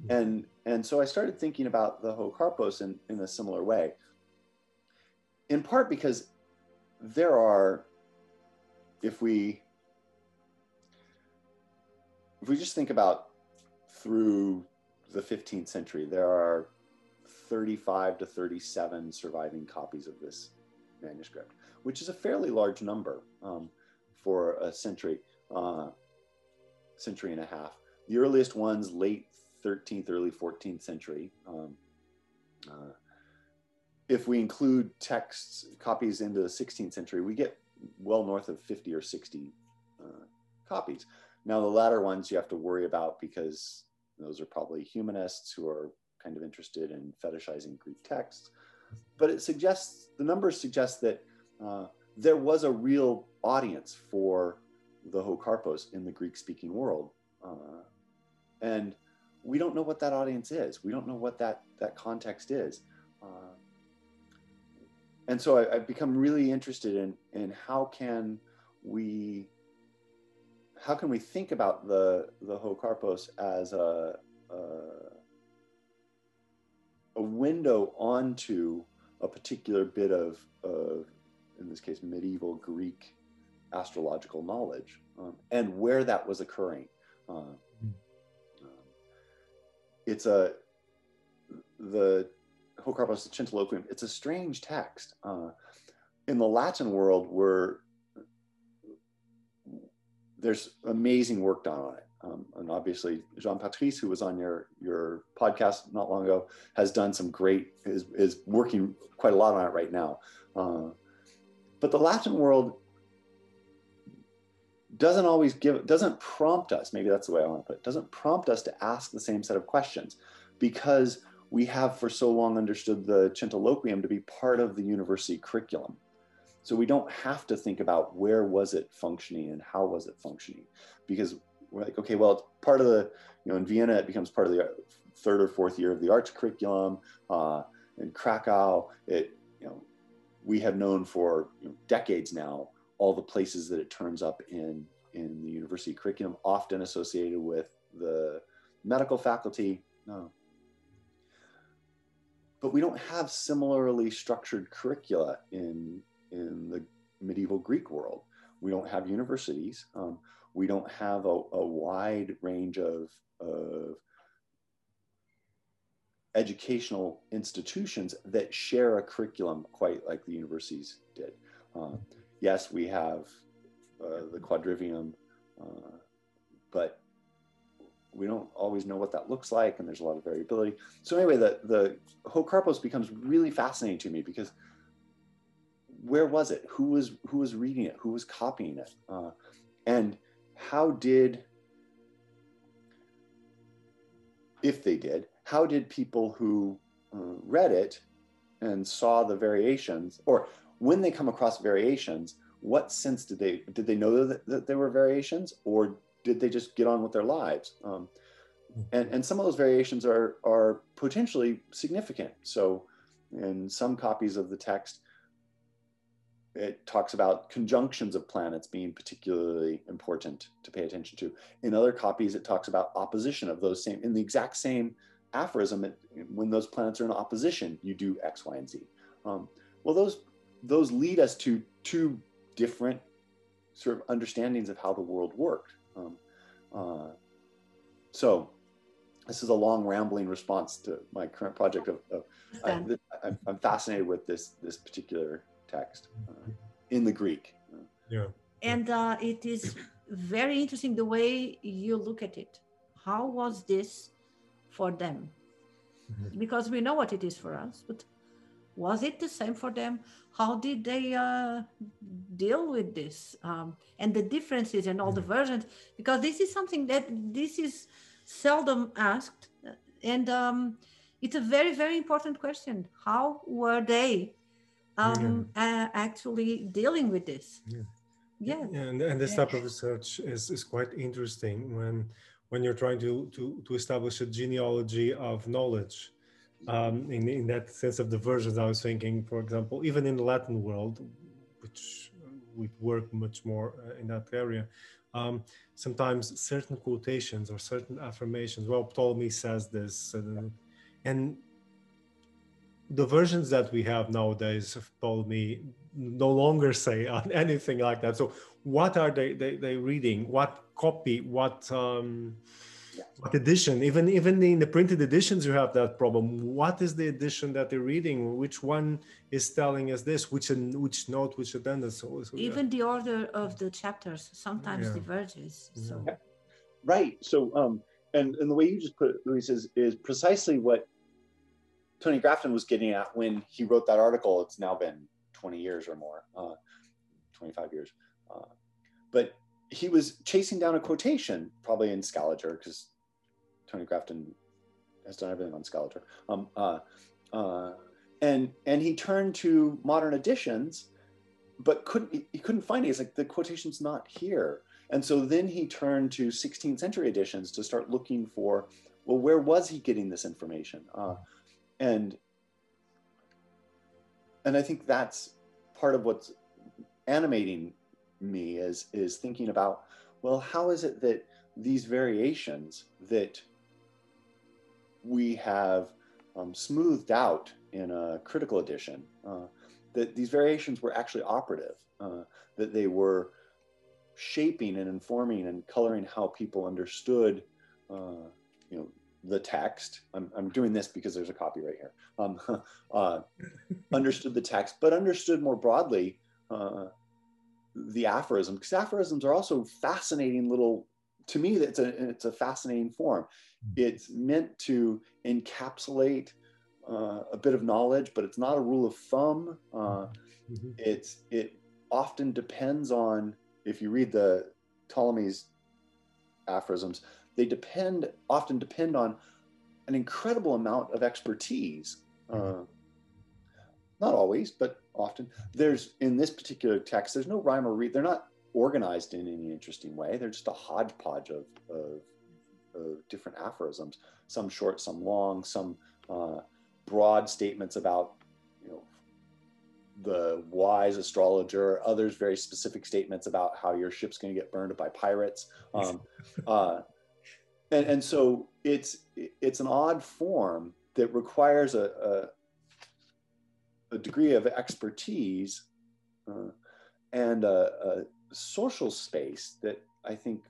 and and so I started thinking about the Ho Karpos in, in a similar way. In part because there are, if we if we just think about through the 15th century, there are 35 to 37 surviving copies of this manuscript, which is a fairly large number um, for a century, uh, century and a half. The earliest ones, late 13th, early 14th century. Um, uh, if we include texts, copies into the 16th century, we get well north of 50 or 60 uh, copies. Now, the latter ones you have to worry about because those are probably humanists who are kind of interested in fetishizing Greek texts. But it suggests, the numbers suggest that uh, there was a real audience for the Ho Karpos in the Greek speaking world. Uh, and we don't know what that audience is. We don't know what that, that context is. Uh, and so I, have become really interested in, in how can we how can we think about the the Ho Karpos as a, a, a window onto a particular bit of, of in this case medieval Greek astrological knowledge um, and where that was occurring. Uh. It's a the Hokarpos Centiloquium. It's a strange text. Uh, in the Latin world, where there's amazing work done on it. Um, and obviously, Jean Patrice, who was on your your podcast not long ago, has done some great is is working quite a lot on it right now. Uh, but the Latin world doesn't always give doesn't prompt us. Maybe that's the way I want to put it. Doesn't prompt us to ask the same set of questions because we have for so long understood the Centiloquium to be part of the university curriculum. So we don't have to think about where was it functioning and how was it functioning, because we're like, okay, well, it's part of the, you know, in Vienna it becomes part of the third or fourth year of the arts curriculum. Uh, in Krakow, it, you know, we have known for you know, decades now all the places that it turns up in in the university curriculum, often associated with the medical faculty. No, but we don't have similarly structured curricula in in the medieval Greek world. We don't have universities. Um, we don't have a, a wide range of, of educational institutions that share a curriculum quite like the universities did. Uh, yes, we have uh, the quadrivium, uh, but we don't always know what that looks like, and there's a lot of variability. So anyway, the the Ho Karpos becomes really fascinating to me because where was it? Who was who was reading it? Who was copying it? Uh, and how did, if they did, how did people who uh, read it and saw the variations, or when they come across variations, what sense did they did they know that, that there were variations, or did they just get on with their lives? Um, and, and some of those variations are are potentially significant. So, in some copies of the text, it talks about conjunctions of planets being particularly important to pay attention to. In other copies, it talks about opposition of those same, in the exact same aphorism, it, when those planets are in opposition, you do X, Y, and Z. Um, well, those, those lead us to two different sort of understandings of how the world worked. Um, uh, so this is a long rambling response to my current project of, of I, am fascinated with this, this particular text uh, in the Greek. Yeah. And uh, it is very interesting the way you look at it. How was this for them? Mm-hmm. Because we know what it is for us, but was it the same for them? How did they uh, deal with this um, and the differences and all mm-hmm. the versions? Because this is something that this is seldom asked, and um, it's a very very important question. How were they um, yeah. uh, actually dealing with this. Yeah. Yeah. And, and this yeah. type of research is, is quite interesting when when you're trying to, to, to establish a genealogy of knowledge. Um, in, in that sense of the versions, I was thinking, for example, even in the Latin world, which we work much more uh, in that area. Um, sometimes certain quotations or certain affirmations. Well, Ptolemy says this, and, and the versions that we have nowadays of Ptolemy no longer say [laughs] anything like that. So, what are they they, they reading? What copy? What um, what edition? Even even in the printed editions, you have that problem. What is the edition that they're reading? Which one is telling us this? Which which note? Which addendum? So, so even yeah. the order of the chapters sometimes yeah. diverges. So yeah. right. So um, and and the way you just put it, Luis, is is precisely what Tony Grafton was getting at when he wrote that article. It's now been 20 years or more, uh, 25 years. Uh, but he was chasing down a quotation, probably in Scaliger, because Tony Grafton has done everything on Scaliger. Um, uh, uh, and and he turned to modern editions, but couldn't he couldn't find it. He's like the quotation's not here. And so then he turned to 16th century editions to start looking for, well, where was he getting this information? Uh, and and I think that's part of what's animating me is is thinking about well how is it that these variations that we have um, smoothed out in a critical edition uh, that these variations were actually operative uh, that they were shaping and informing and coloring how people understood uh, you know the text. I'm, I'm doing this because there's a copyright here. Um, [laughs] uh, understood the text but understood more broadly uh, the aphorism because aphorisms are also fascinating little to me it's a it's a fascinating form hmm. it's meant to encapsulate uh, a bit of knowledge but it's not a rule of thumb uh, mm-hmm. it's it often depends on if you read the ptolemy's aphorisms they depend often depend on an incredible amount of expertise uh, not always but often. There's in this particular text, there's no rhyme or reason. They're not organized in any interesting way. They're just a hodgepodge of, of, of different aphorisms, some short, some long, some uh, broad statements about, you know, the wise astrologer, others very specific statements about how your ship's going to get burned by pirates. Um, [laughs] uh, and, and so it's it's an odd form that requires a, a degree of expertise uh, and a, a, social space that I think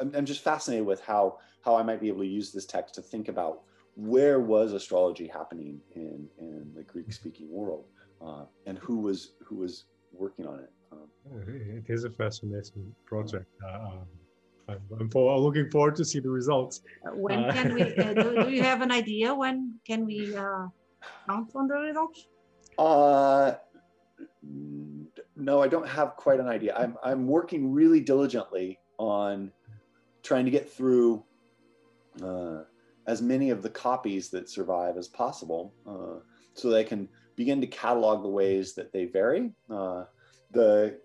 I'm, I'm, just fascinated with how how I might be able to use this text to think about where was astrology happening in in the Greek speaking world uh, and who was who was working on it. Um, it is a fascinating project. Uh, I'm, I'm, looking forward to see the results. When uh, can we? Uh, do, do, you [laughs] have an idea when can we? On the? Uh, no, I don't have quite an idea. I'm, I'm working really diligently on trying to get through uh, as many of the copies that survive as possible uh, so they can begin to catalog the ways that they vary. Uh, the,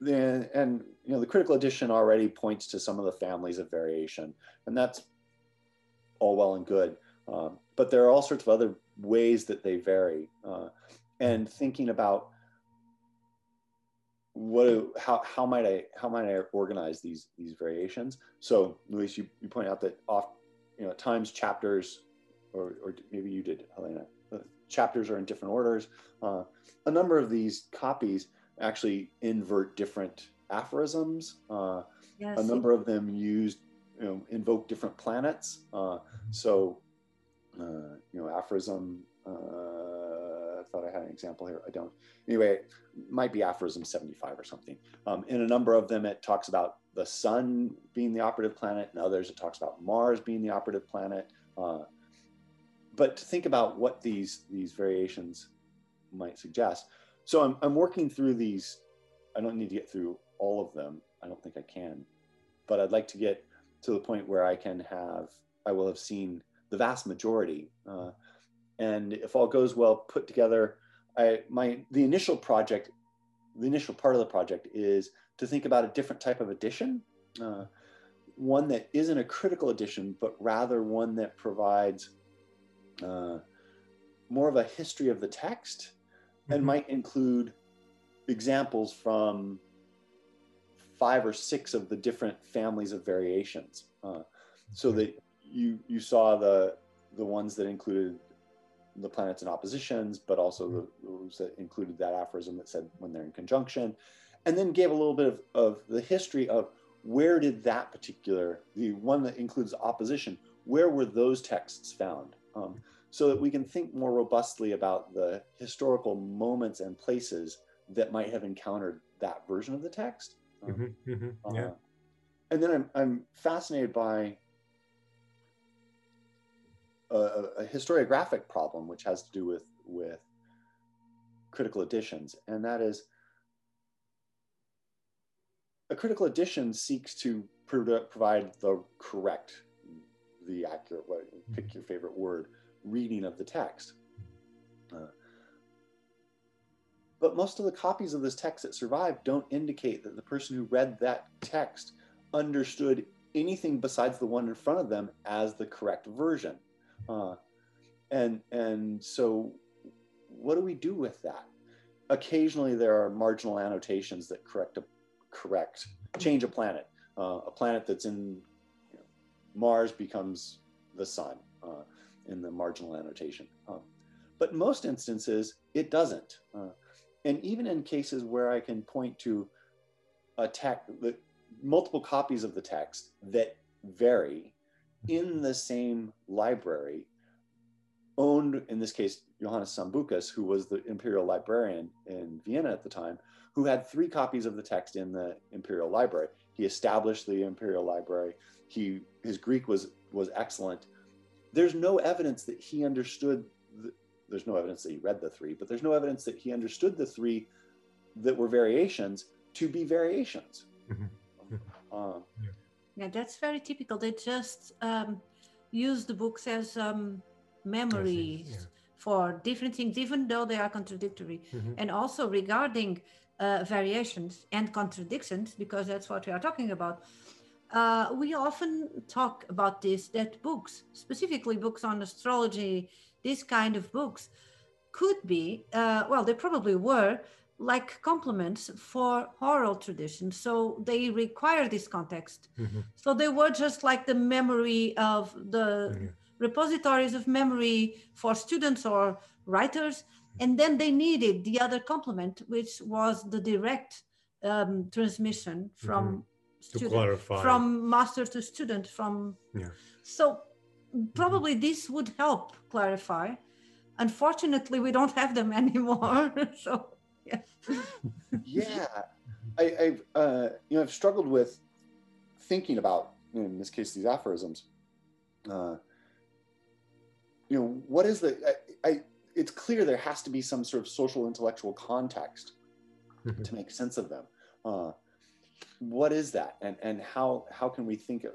the, and you know the critical edition already points to some of the families of variation, and that's all well and good. Um, but there are all sorts of other ways that they vary. Uh, and thinking about what how how might I how might I organize these these variations? So Luis, you, you point out that off you know at times chapters, or or maybe you did, Helena. Uh, chapters are in different orders. Uh, a number of these copies actually invert different aphorisms. Uh, yes. A number of them used you know, invoke different planets. Uh, so, uh, you know, aphorism, uh, I thought I had an example here. I don't. Anyway, might be aphorism 75 or something. Um, in a number of them, it talks about the sun being the operative planet, and others it talks about Mars being the operative planet. Uh, but to think about what these these variations might suggest. So I'm, I'm working through these. I don't need to get through all of them. I don't think I can, but I'd like to get to the point where I can have, I will have seen the vast majority. Uh, and if all goes well, put together, I, my, the initial project, the initial part of the project is to think about a different type of edition, uh, one that isn't a critical edition, but rather one that provides uh, more of a history of the text and might include examples from five or six of the different families of variations. Uh, so that you you saw the the ones that included the planets in oppositions, but also the, those that included that aphorism that said when they're in conjunction, and then gave a little bit of, of the history of where did that particular the one that includes opposition where were those texts found? Um, so that we can think more robustly about the historical moments and places that might have encountered that version of the text Mhm, mhm, uh, yeah. and then I'm, I'm fascinated by a, a a historiographic problem, which has to do with, with critical editions. And that is a critical edition seeks to pro- provide the correct, the accurate, pick your favorite word, reading of the text. But most of the copies of this text that survive don't indicate that the person who read that text understood anything besides the one in front of them as the correct version. Uh, and and so, what do we do with that? Occasionally, there are marginal annotations that correct a correct change a planet. Uh, a planet that's in you know, Mars becomes the sun uh, in the marginal annotation. Um, but most instances, it doesn't. Uh, and even in cases where I can point to a text, the, multiple copies of the text that vary mm-hmm. in the same library, owned in this case Johannes Sambucus, who was the imperial librarian in Vienna at the time, who had three copies of the text in the imperial library. He established the imperial library. He his Greek was was excellent. There's no evidence that he understood. The, there's no evidence that he read the three, but there's no evidence that he understood the three that were variations to be variations. Mhm. Um, Yeah, that's very typical. They just um, use the books as um, memories yeah. for different things, even though they are contradictory. Mhm. And also regarding uh, variations and contradictions, because that's what we are talking about. Uh, we often talk about this that books, specifically books on astrology, this kind of books, could be, uh, well, they probably were like complements for oral tradition. So they require this context. Mhm. So they were just like the memory of the Yeah. repositories of memory for students or writers. And then they needed the other complement, which was the direct um, transmission from Mm-hmm. student, from master to student. From Yeah. so probably this would help clarify. Unfortunately, we don't have them [laughs] anymore. [laughs] so yeah. yeah, [laughs] I, I've uh, you know I've struggled with thinking about in this case these aphorisms. Uh, you know what is the I, I it's clear there has to be some sort of social intellectual context Mhm. to make sense of them. Uh, what is that, and and how how can we think of?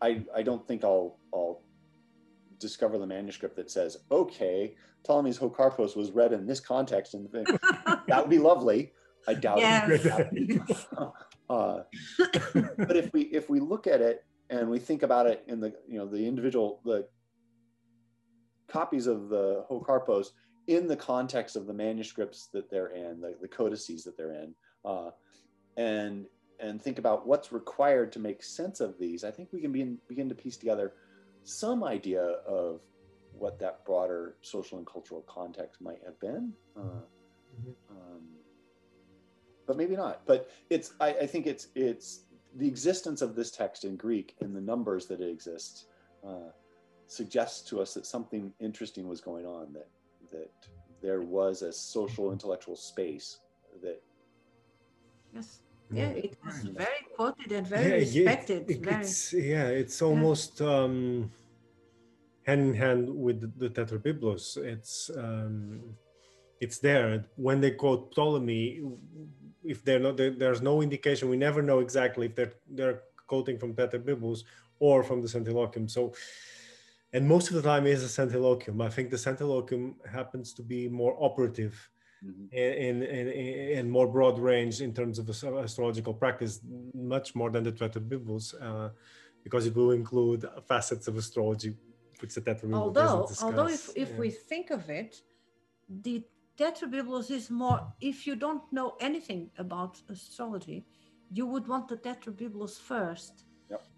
I I don't think I'll I'll discover the manuscript that says okay Ptolemy's Ho Karpos was read in this context and thing. [laughs] that would be lovely. I doubt Yes. it. [laughs] uh, but if we if we look at it and we think about it in the you know the individual the copies of the Ho Karpos in the context of the manuscripts that they're in, the, the codices that they're in, uh, and and think about what's required to make sense of these, I think we can begin begin to piece together some idea of what that broader social and cultural context might have been. Uh, Mhm. um, but maybe not. But it's I, I think it's it's the existence of this text in Greek and the numbers that it exists uh, suggests to us that something interesting was going on. That that there was a social intellectual space that Yes. Yeah, it was very quoted and very yeah, respected. it- very, it's yeah, it's almost um, hand in hand with the, the Tetrabiblos. It's um, it's there when they quote Ptolemy. If they're not, there, there's no indication. We never know exactly if they're they're quoting from Tetrabiblos or from the Centiloquium. So, and most of the time is a Centiloquium. I think the Centiloquium happens to be more operative in, in, in, in more broad range in terms of astrological practice, much more than the Tetrabiblos, uh, because it will include facets of astrology which the Tetrabiblos although doesn't although if, if Yeah. we think of it the Tetrabiblos is more, if you don't know anything about astrology, you would want the Tetrabiblos first.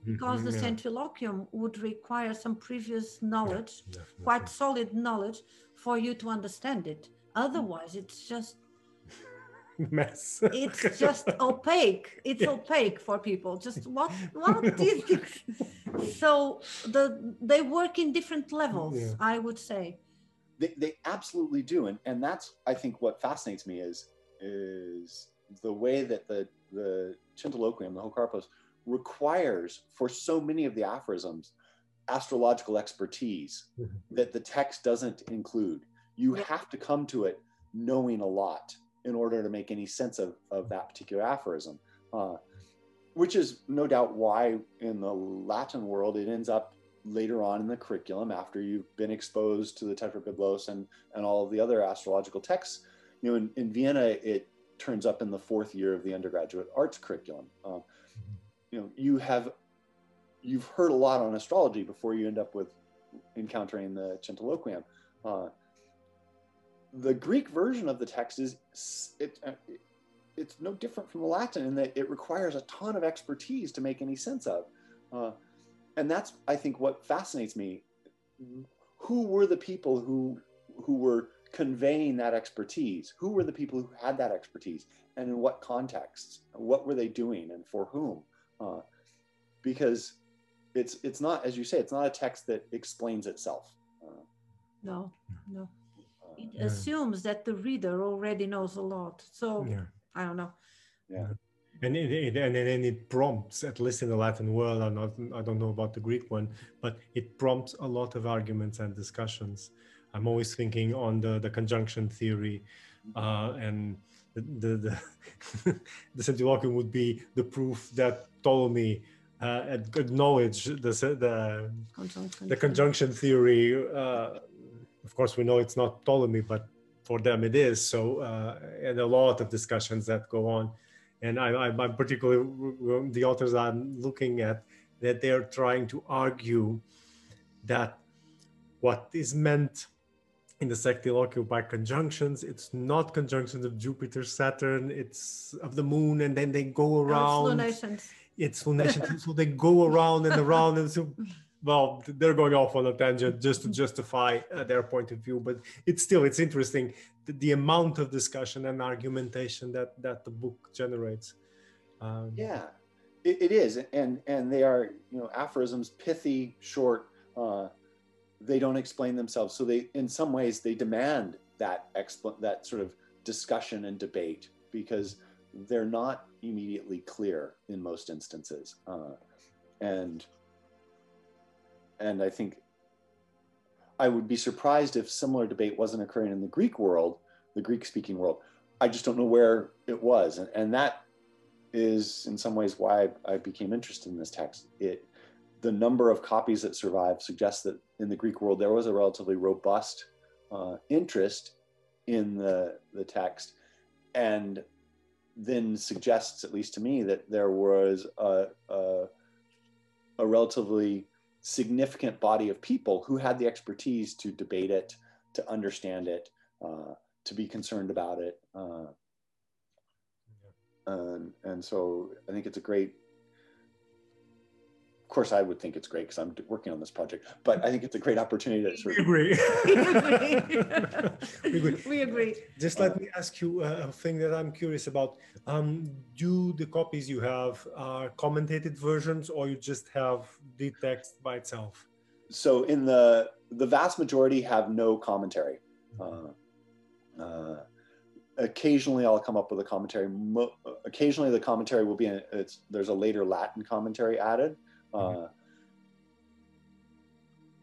Because the Mhm, yeah, Centiloquium would require some previous knowledge, definitely. quite solid knowledge, for you to understand it. Mm. Otherwise, it's just [laughs] mess. it's just [laughs] opaque. It's Yeah. opaque for people. Just [laughs] what what is this so the they work in different levels Yeah. i would say. They, they absolutely do and and that's i think what fascinates me is is the way that the the Centiloquium the Ho Karpos requires for so many of the aphorisms astrological expertise that the text doesn't include you Yeah. have to come to it knowing a lot in order to make any sense of, of that particular aphorism uh, which is no doubt why in the latin world it ends up later on in the curriculum after you've been exposed to the tetrabiblos and, and all of the other astrological texts. You know in, in vienna it turns up in the fourth year of the undergraduate arts curriculum. Um, you know you have you've heard a lot on astrology before you end up with encountering the Centiloquium uh, the greek version of the text is it, uh, it it's no different from the latin in that it requires a ton of expertise to make any sense of. Uh, and that's i think what fascinates me. Who were the people who who were conveying that expertise? Who were the people who had that expertise? And in what contexts? What were they doing and for whom? Uh, because it's it's not as you say it's not a text that explains itself. Uh, no no it Yeah. assumes that the reader already knows a lot so yeah. i don't know Yeah. And it, it, and then it prompts, at least in the Latin world, I'm not, I don't know about the Greek one, but it prompts a lot of arguments and discussions. I'm always thinking on the, the conjunction theory, uh, and the the the, [laughs] the Centiloquium would be the proof that Ptolemy uh, had acknowledged the the conjunction the conjunction theory. Uh, of course, we know it's not Ptolemy, but for them it is. So, uh, and a lot of discussions that go on. And I, I, I'm particularly the authors I'm looking at that they're trying to argue that what is meant in the Centiloquium by conjunctions, it's not conjunctions of Jupiter, Saturn, it's of the moon, and then they go Oh, it's around lunations. it's lunation so they go around and around and so [laughs] well they're going off on a tangent just to justify uh, their point of view but it's still it's interesting the, the amount of discussion and argumentation that that the book generates. Um, yeah it, it is and and they are you know aphorisms pithy short uh, they don't explain themselves so they in some ways they demand that expl- that sort of discussion and debate because they're not immediately clear in most instances uh, and and i think i would be surprised if similar debate wasn't occurring in the greek world the greek speaking world. I just don't know where it was. And, and that is in some ways why I became interested in this text. It, the number of copies that survive suggests that in the Greek world there was a relatively robust uh, interest in the the text, and then suggests, at least to me, that there was a, a, a relatively significant body of people who had the expertise to debate it, to understand it, uh, to be concerned about it. Uh, and and so I think it's a great. Of course, I would think it's great because I'm working on this project, but I think it's a great opportunity to we sort of. agree [laughs] we We agree. agree we agree just let me ask you a thing that i'm curious about um, do the copies you have are commentated versions or you just have the text by itself So in the the vast majority have no commentary. Uh, uh, occasionally, I'll come up with a commentary. Mo- occasionally, the commentary will be in, it's there's a later Latin commentary added. Uh,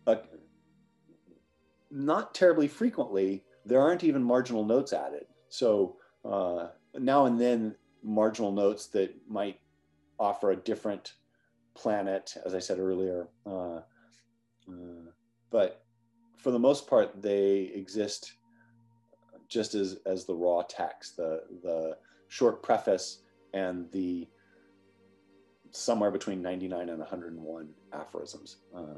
but not terribly frequently, there aren't even marginal notes added. So uh, now and then, marginal notes that might offer a different planet, as I said earlier. Uh, uh, but for the most part, they exist just as, as the raw text, the, the short preface and the somewhere between 99 and 101 aphorisms, uh,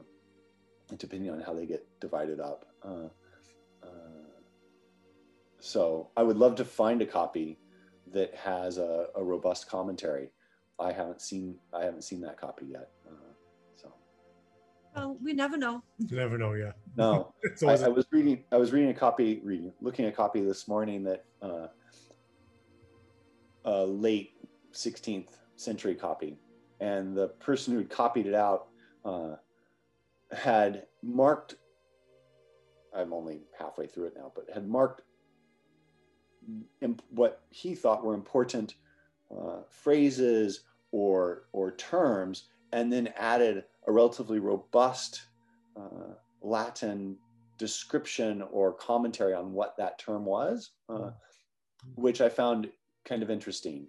depending on how they get divided up. Uh, uh, so I would love to find a copy that has a, a robust commentary. I haven't seen I haven't seen that copy yet. Uh, so Well, we never know. You never know. Yeah. no, [laughs] I, I was reading I was reading a copy reading looking at a copy this morning that uh, a late 16th century copy, and the person who'd copied it out uh, had marked. I'm only halfway through it now, but had marked imp- what he thought were important uh, phrases or or terms, and then added a relatively robust uh, Latin description or commentary on what that term was, uh, which I found kind of interesting.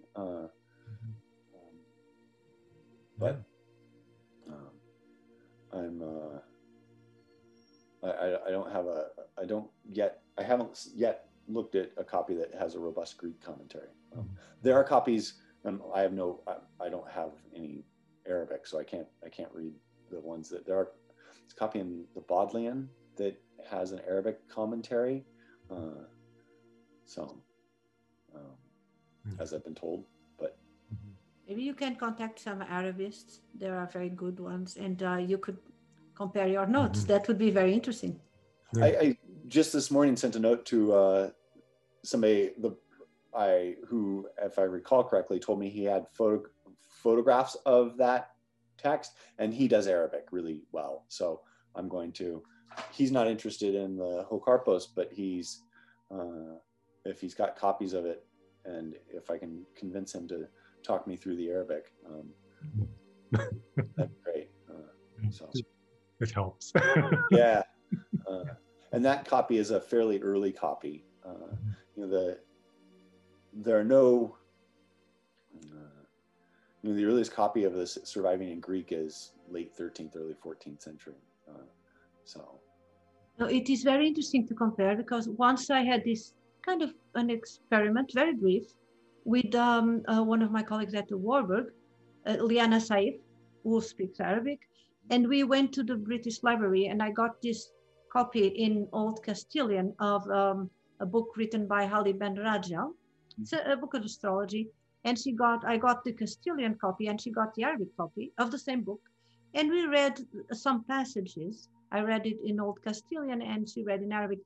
But um, I'm uh, I, I I don't have a I don't yet I haven't yet looked at a copy that has a robust Greek commentary. Um, there are copies, and I have no I, I don't have any Arabic, so I can't I can't read the ones that there are. It's a copy in the Bodleian that has an Arabic commentary. Uh, so, um, Mhm. as I've been told, Maybe you can contact some Arabists. There are very good ones, and uh, you could compare your notes. Mhm. That would be very interesting. I, I just this morning sent a note to uh, somebody the I who, if I recall correctly, told me he had photo, photographs of that text, and he does Arabic really well. So I'm going to. He's not interested in the Ho Karpos, but he's uh, if he's got copies of it, and if I can convince him to talk me through the Arabic, um, [laughs] that'd great. Uh, so It helps. [laughs] yeah uh, and that copy is a fairly early copy uh, you know the there are no uh, you know the earliest copy of this surviving in greek is late 13th early 14th century uh, so No, it is very interesting to compare because once I had this kind of an experiment, very brief, with um, uh, one of my colleagues at the Warburg, uh, Liana Saif, who speaks Arabic, and we went to the British Library, and I got this copy in Old Castilian of um, a book written by Ali Ben. It's a, a book of astrology, and she got I got the Castilian copy, and she got the Arabic copy of the same book, and we read some passages. I read it in Old Castilian and she read in Arabic.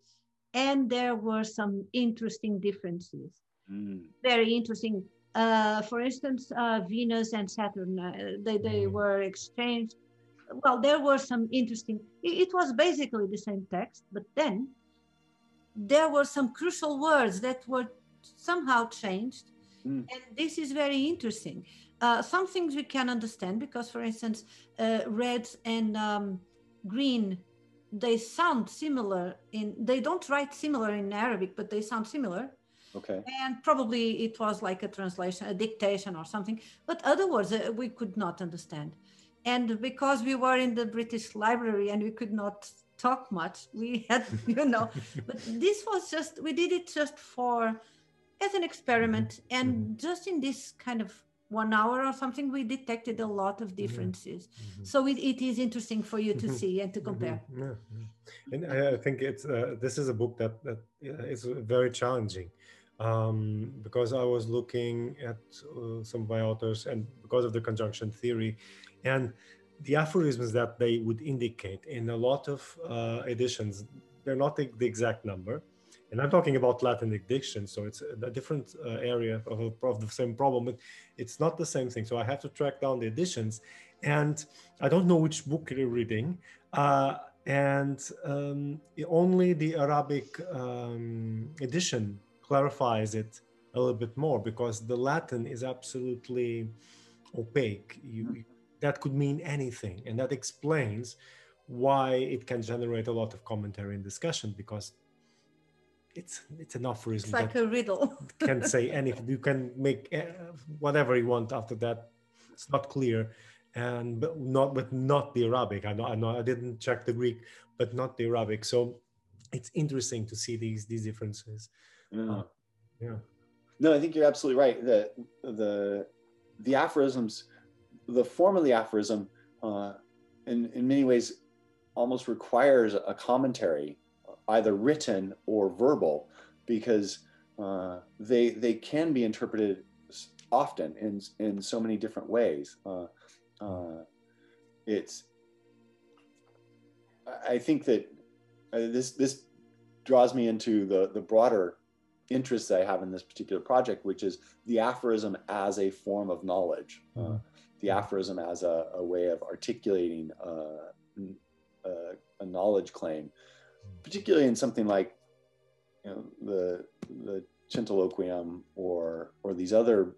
And there were some interesting differences. Mm, Very interesting. Uh, for instance, uh, Venus and Saturn, uh, they, they Mm. were exchanged. Well, there were some interesting, it, it was basically the same text, but then there were some crucial words that were somehow changed. Mm. And this is very interesting. Uh, some things we can understand because, for instance, uh, red and um, green they sound similar in they don't write similar in arabic but they sound similar okay. And probably it was like a translation a dictation or something. But other words uh, we could not understand. And because we were in the british library and we could not talk much we [laughs] had you know but this was just we did it just for as an experiment. And just in this kind of one hour or something we detected a lot of differences. Mhm. so it, it is interesting for you to Mhm. see and to compare. Mhm. Yeah, and I, think it's uh, this is a book that that uh, very challenging um, because I was looking at uh, some my authors and because of the conjunction theory and the aphorisms that they would indicate in a lot of uh, editions they're not the, the exact number and I'm talking about Latin diction, so it's a different uh, area of, of the same problem. But it's not the same thing. So I have to track down the editions, and I don't know which book you're reading. Uh, and um, only the Arabic um, edition clarifies it a little bit more because the Latin is absolutely opaque. You, that could mean anything, and that explains why it can generate a lot of commentary and discussion because it's it's an aphorism it's like a riddle [laughs] can say [laughs] anything. You can make uh, whatever you want after that. It's not clear, and but not but not the Arabic. I know I know I didn't check the Greek, but not the Arabic. So it's interesting to see these these differences. Yeah. Yeah. No, I think you're absolutely right. The the the aphorisms, the form of the aphorism, uh, in in many ways, almost requires a commentary, either written or verbal, because uh, they they can be interpreted often in in so many different ways. Uh, uh, it's I- I think that uh, this this draws me into the the broader interests I have in this particular project, which is the aphorism as a form of knowledge, uh, Mhm. the aphorism as a, a way of articulating uh, n- uh, a knowledge claim, particularly in something like you know, the the Centiloquium or or these other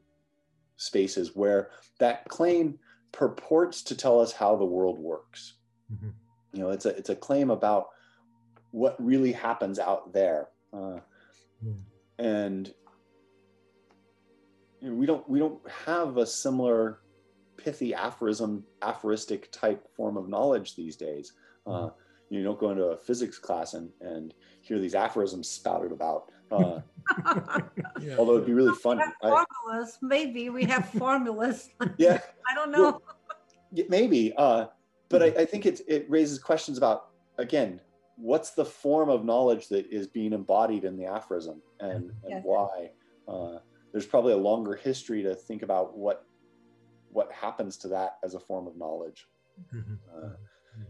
spaces where that claim purports to tell us how the world works. Mhm. You know, it's a it's a claim about what really happens out there. Uh, Yeah. And you know, we don't we don't have a similar pithy aphorism aphoristic type form of knowledge these days uh, you don't go into a physics class and and hear these aphorisms spouted about uh, [laughs] Yeah. although it'd be really We funny have I, formulas. Maybe we have [laughs] formulas. yeah [laughs] I don't know. Well, maybe uh, but I, I think it, it raises questions about again what's the form of knowledge that is being embodied in the aphorism and, and Yes. why uh, there's probably a longer history to think about what what happens to that as a form of knowledge Mhm. uh,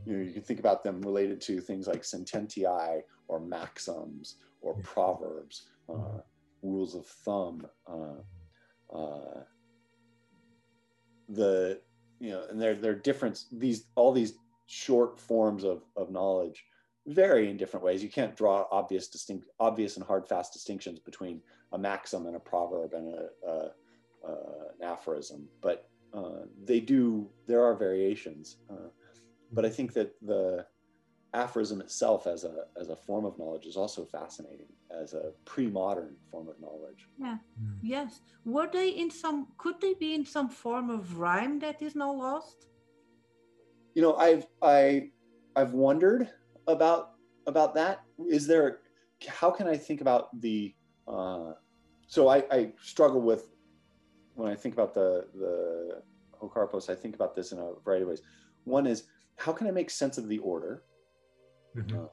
you know you can think about them related to things like sententiae or maxims or Yeah. proverbs uh, Mhm. rules of thumb uh, uh, the you know and they're they're different these all these short forms of, of knowledge vary in different ways you can't draw obvious distinct obvious and hard fast distinctions between a maxim and a proverb and a, a, a an aphorism but uh, they do there are variations uh, but i think that the aphorism itself as a as a form of knowledge is also fascinating as a pre-modern form of knowledge Mm. Yes. Were they in some, could they be in some form of rhyme that is now lost? you know i've i i've wondered about about that is there how can i think about the uh so i i struggle with when i think about the the Ho Karpos i think about this in a variety of ways one is how can i make sense of the order Mhm.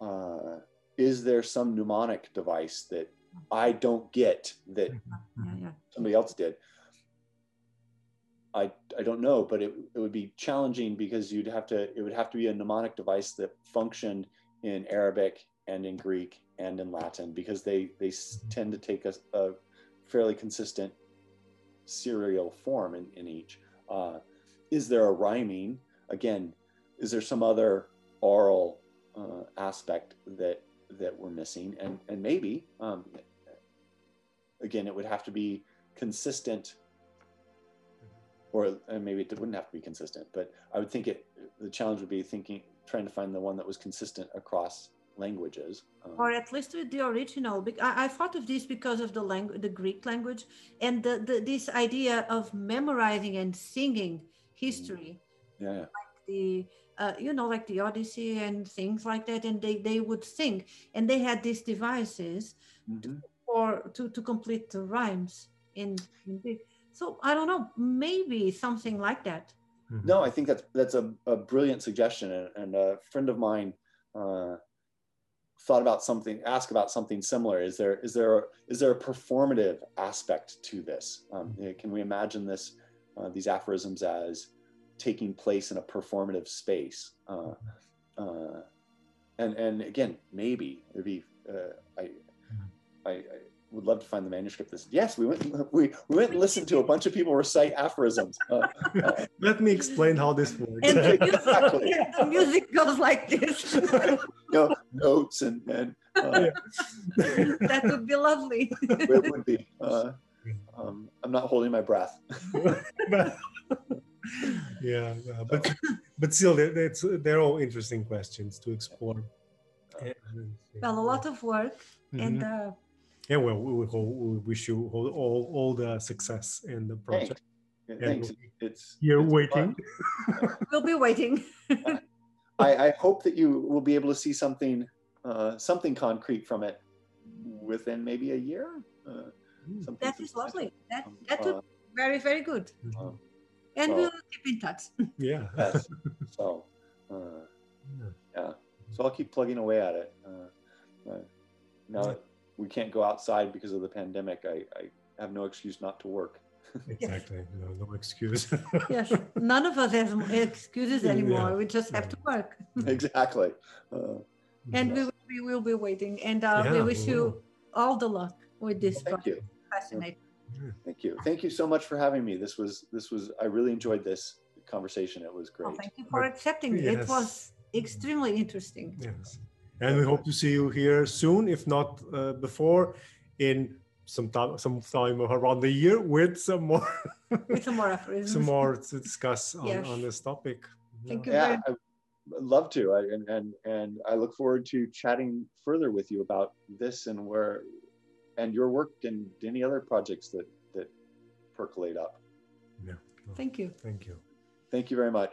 uh, uh, is there some mnemonic device that i don't get that Yeah, yeah. somebody else did. I, I don't know, but it, it would be challenging because you'd have to it would have to be a mnemonic device that functioned in Arabic and in Greek and in Latin because they they tend to take a, a fairly consistent serial form in, in each. Uh, is there a rhyming? Again, is there some other oral uh, aspect that that we're missing? And and maybe um, again, it would have to be consistent, or maybe it wouldn't have to be consistent. But I would think it. The challenge would be thinking, trying to find the one that was consistent across languages. Um, Or at least with the original. I, I thought of this because of the language, the Greek language, and the, the, this idea of memorizing and singing history. yeah, like the uh, you know like the odyssey and things like that and they they would sing and they had these devices Mhm. for to to complete the rhymes in, in so i don't know maybe something like that Mhm. No, I think that's that's a, a brilliant suggestion, and, and a friend of mine uh, thought about something, asked about something similar. Is there is there a, is there a performative aspect to this? Um, you know, can we imagine this uh, these aphorisms as taking place in a performative space? Uh, uh, and and again, maybe it'd be uh, I, I I would love to find the manuscript. This yes, we went [laughs] we, we went and listened to a bunch of people recite aphorisms. Uh, uh, Let me explain how this works. and the Exactly. music, the music goes like this [laughs] you know, notes and and uh, [laughs] that would be lovely it would be. Uh, um, I'm not holding my breath. Yeah, uh, but but still, they- that's they're all interesting questions to explore. Well a lot of work and Mhm. uh, yeah, well, we, we, hope- we wish you all, all all the success in the project. Yeah, Yeah, Thanks. we'll- It's You're it's waiting. [laughs] we'll be waiting I, I hope that you will be able to see something uh, something concrete from it within maybe a year. Uh, Mm. that is lovely that Um, that would uh, be very very good um, and well- we'll keep in touch [laughs] Yeah. yes. [laughs] so uh, Yeah. yeah, so I'll keep plugging away at it. Uh, uh, now, we can't go outside because of the pandemic, I, I have no excuse not to work. [laughs] exactly. No, no excuse. [laughs] yes. [laughs] None of us has excuses anymore. Yeah. We just have to work. exactly. Uh, and we will, we will be waiting. And uh, we wish we you all the luck with this thank project. you. Fascinating. Thank you. Thank you so much for having me. This was this was I really enjoyed this conversation. It was Oh, great. thank you for accepting. It was extremely interesting. Yes. And we hope to see you here soon, if not uh, before, in some time, some time around the year with some more, With some more [laughs] aphorisms. some more to discuss on, Yes. on this topic. Thank you Yeah, very I'd love to. I, and, and and I look forward to chatting further with you about this and where and your work and any other projects that that percolate up. Yeah. Thank you. Thank you. Thank you very much.